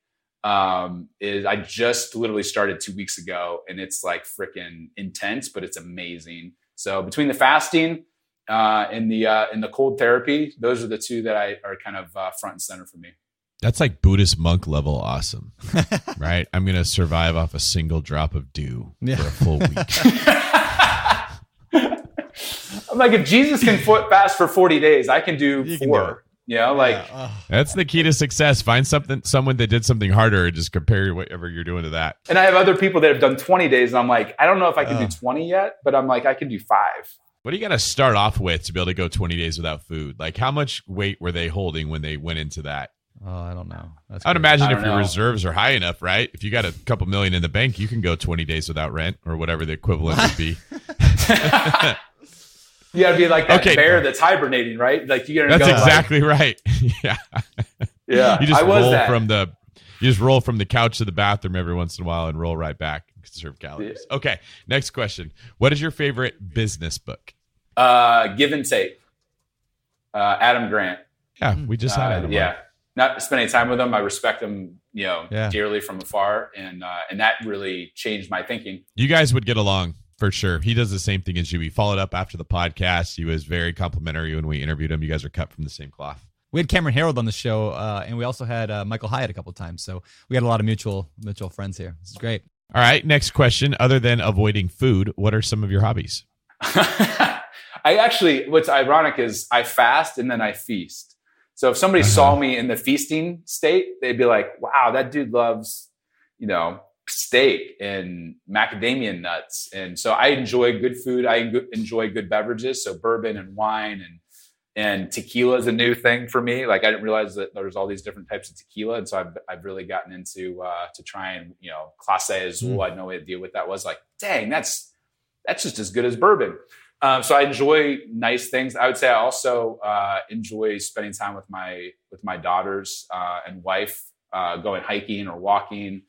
Speaker 2: Um, is I just literally started two weeks ago, and it's like freaking intense, but it's amazing. So between the fasting uh, and the uh, and the cold therapy, those are the two that I are kind of uh, front and center for me.
Speaker 4: That's like Buddhist monk level awesome, <laughs> right? I'm gonna survive off a single drop of dew yeah. for a full week. <laughs>
Speaker 2: I'm like, if Jesus can <laughs> fast for 40 days, I can do you four. Can do You know, like
Speaker 4: That's the key to success. Find something, someone that did something harder, and just compare whatever you're doing to that.
Speaker 2: and I have other people that have done 20 days, and I'm like, I don't know if I can do 20 yet, but I'm like, I can do five.
Speaker 4: What do you got to start off with to be able to go 20 days without food? Like, how much weight were they holding when they went into that?
Speaker 1: Oh, I don't know. That's
Speaker 4: I would
Speaker 1: crazy.
Speaker 4: imagine
Speaker 2: I
Speaker 4: if your
Speaker 2: know.
Speaker 4: reserves are high enough, right? If you got a couple million in the bank, you can go 20 days without rent or whatever the equivalent would be. <laughs> <laughs>
Speaker 2: You got to be like that
Speaker 4: Okay.
Speaker 2: bear that's hibernating, right? Like you got to
Speaker 4: That's
Speaker 2: go like-
Speaker 4: exactly right. <laughs> yeah.
Speaker 2: yeah.
Speaker 4: You just
Speaker 2: I was
Speaker 4: roll
Speaker 2: that.
Speaker 4: from the you just roll from the couch to the bathroom every once in a while and roll right back. Conserve calories. Okay. Next question. What is your favorite business book?
Speaker 2: uh, give and take. Uh, Adam Grant.
Speaker 4: Yeah, we just had
Speaker 2: Uh,
Speaker 4: Adam
Speaker 2: yeah. Not spending time with him. I respect him, you know,
Speaker 1: Yeah.
Speaker 2: dearly from afar, and uh, and that really changed my thinking.
Speaker 4: You guys would get along for sure. He does the same thing as you. He followed up after the podcast. He was very complimentary when we interviewed him. You guys are cut from the same cloth.
Speaker 1: We had Cameron Herold on the show, uh, and we also had uh, Michael Hyatt a couple times. So we had a lot of mutual mutual friends here. This is great.
Speaker 4: All right. Next question. Other than avoiding food, what are some of your hobbies? <laughs>
Speaker 2: I actually, what's ironic is I fast and then I feast. So if somebody saw me in the feasting state, they'd be like, "Wow, that dude loves, you know, steak and macadamia nuts." And so I enjoy good food. I enjoy good beverages, so bourbon and wine and and tequila is a new thing for me. Like I didn't realize that there's all these different types of tequila, and so I've I've really gotten into uh, to try and you know Clase Azul. I had no idea what that was. Like, dang, that's that's just as good as bourbon. Um, so I enjoy nice things. I would say I also uh, enjoy spending time with my with my daughters uh, and wife, uh, going hiking or walking.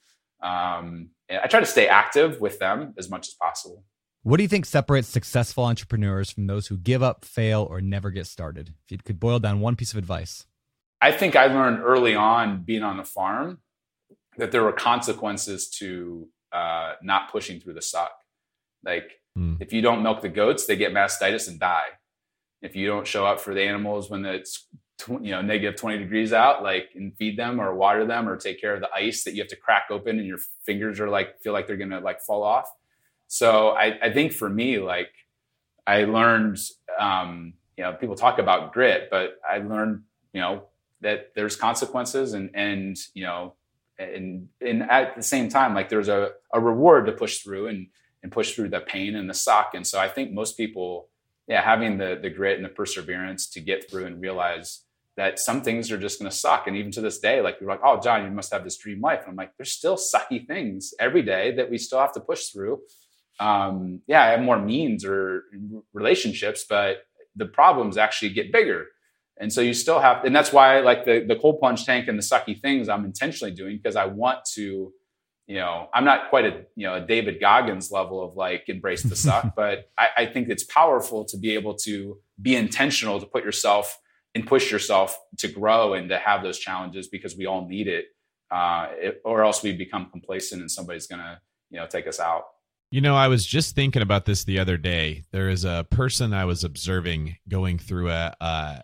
Speaker 2: Um, I try to stay active with them as much as possible.
Speaker 1: What do you think separates successful entrepreneurs from those who give up, fail, or never get started? If you could boil down one piece of advice.
Speaker 2: I think I learned early on being on the farm that there were consequences to uh, not pushing through the suck. Like
Speaker 4: Hmm.
Speaker 2: if you don't milk the goats, they get mastitis and die. If you don't show up for the animals when it's tw- you know negative 20 degrees out, like and feed them or water them or take care of the ice that you have to crack open and your fingers are like feel like they're gonna like fall off. So I, I think for me, like I learned, um, you know, people talk about grit, but I learned, you know, that there's consequences and and you know, and and at the same time, like there's a, a reward to push through and and push through the pain and the suck. And so I think most people, yeah, having the the grit and the perseverance to get through and realize that some things are just going to suck. And even to this day, like you're like, oh, John, you must have this dream life. And I'm like, there's still <laughs> sucky things every day that we still have to push through. Um, yeah, I have more means or relationships, but the problems actually get bigger. And so you still have, and that's why like the, the cold plunge tank and the sucky things I'm intentionally doing because I want to, you know, I'm not quite a, you know, a David Goggins level of like embrace the suck, <laughs> but I, I think it's powerful to be able to be intentional to put yourself and push yourself to grow and to have those challenges because we all need it. Uh, it or else we become complacent and somebody's to, you know, take us out.
Speaker 4: You know, I was just thinking about this the other day. There is a person I was observing going through a a,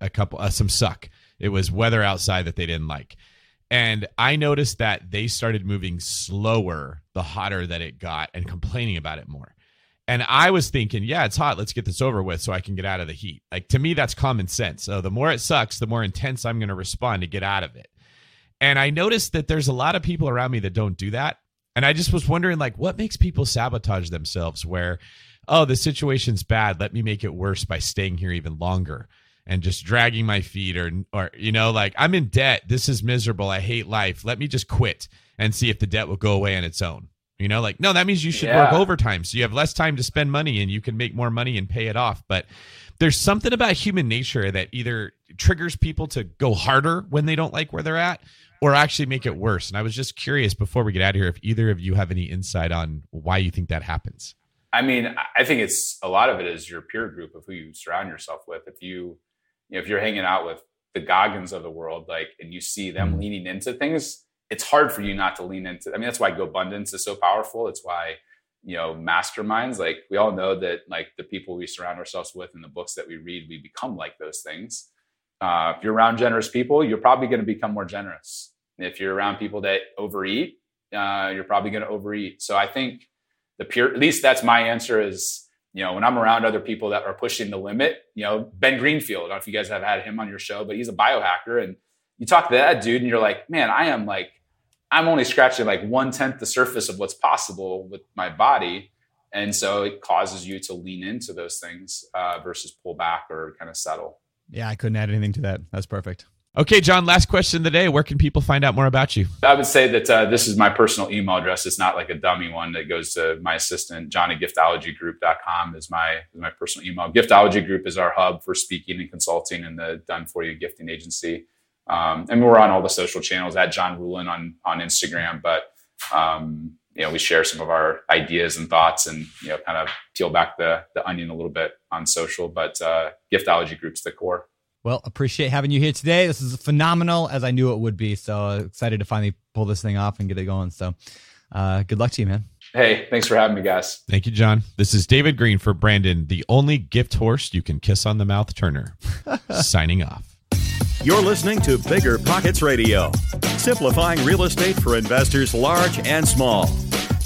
Speaker 4: a couple uh, some suck. It was weather outside that they didn't like. And I noticed that they started moving slower the hotter that it got and complaining about it more. And I was thinking, yeah, it's hot. Let's get this over with so I can get out of the heat. Like to me, that's common sense. So the more it sucks, the more intense I'm going to respond to get out of it. And I noticed that there's a lot of people around me that don't do that. And I just was wondering, like, what makes people sabotage themselves where, oh, the situation's bad. Let me make it worse by staying here even longer and just dragging my feet or, or, you know, like, I'm in debt. This is miserable. I hate life. Let me just quit and see if the debt will go away on its own. You know, like, no, that means you should work overtime so you have less time to spend money and you can make more money and pay it off. But there's something about human nature that either triggers people to go harder when they don't like where they're at or actually make it worse. And I was just curious before we get out of here if either of you have any insight on why you think that happens.
Speaker 2: I mean, I think it's a lot of it is your peer group of who you surround yourself with. If you, you know, if you're hanging out with the Goggins of the world, like, and you see them
Speaker 4: Mhm.
Speaker 2: leaning into things, it's hard for you not to lean into. I mean, that's why GoBundance is so powerful. It's why, you know, masterminds. Like we all know that, like the people we surround ourselves with and the books that we read, we become like those things. Uh, if you're around generous people, you're probably going to become more generous. If you're around people that overeat, uh, you're probably going to overeat. So I think the pure, at least that's my answer is, you know, when I'm around other people that are pushing the limit, you know, Ben Greenfield, I don't know if you guys have had him on your show, but he's a biohacker. And you talk to that dude and you're like, man, I am like, I'm only scratching like one tenth the surface of what's possible with my body. And so it causes you to lean into those things uh, versus pull back or kind of settle.
Speaker 1: Yeah, I couldn't add anything to that. That's perfect.
Speaker 4: Okay, John, last question of the day. Where can people find out more about you?
Speaker 2: I would say that uh, this is my personal email address. It's not like a dummy one that goes to my assistant. Johnny giftologygroup.com is my, is my personal email. Giftology Group is our hub for speaking and consulting and the done for you gifting agency. Um, and we're on all the social channels at John Ruhlin on, on Instagram. But, um, you know, we share some of our ideas and thoughts and, you know, kind of peel back the, the onion a little bit on social. But uh, Giftology Group's the core.
Speaker 1: Well, appreciate having you here today. This is phenomenal, as I knew it would be. So excited to finally pull this thing off and get it going. So, uh, good luck to you, man.
Speaker 2: Hey, thanks for having me, guys.
Speaker 4: Thank you, John. This is David Greene for Brandon, the only gift horse you can kiss on the mouth turner. <laughs> Signing off.
Speaker 3: You're listening to Bigger Pockets Radio, simplifying real estate for investors large and small.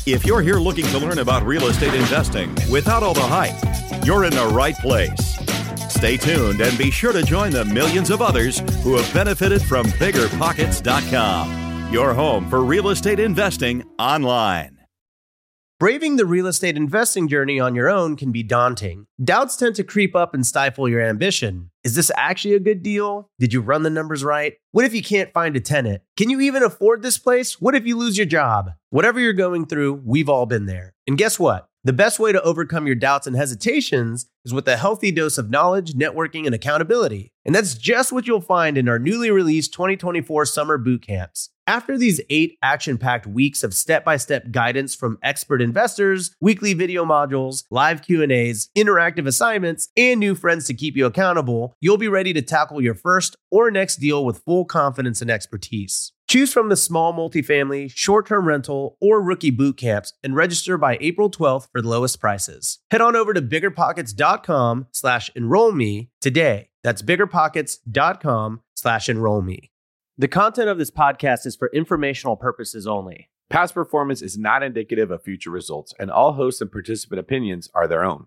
Speaker 3: If you're here looking to learn about real estate investing without all the hype, you're in the right place. Stay tuned and be sure to join the millions of others who have benefited from biggerpockets.com, your home for real estate investing online.
Speaker 6: Braving the real estate investing journey on your own can be daunting. Doubts tend to creep up and stifle your ambition. Is this actually a good deal? Did you run the numbers right? What if you can't find a tenant? Can you even afford this place? What if you lose your job? Whatever you're going through, we've all been there. And guess what? The best way to overcome your doubts and hesitations is with a healthy dose of knowledge, networking, and accountability. And that's just what you'll find in our newly released 2024 summer boot camps. After these eight action packed weeks of step by step guidance from expert investors, weekly video modules, live Q&As, interactive assignments, and new friends to keep you accountable, you'll be ready to tackle your first or next deal with full confidence and expertise. Choose from the small multifamily, short term rental, or rookie boot camps and register by April 12th for the lowest prices. Head on over to biggerpockets.com slash enroll me today. That's biggerpockets.com slash enroll me. The content of this podcast is for informational purposes only.
Speaker 11: Past performance is not indicative of future results, and all hosts and participant opinions are their own.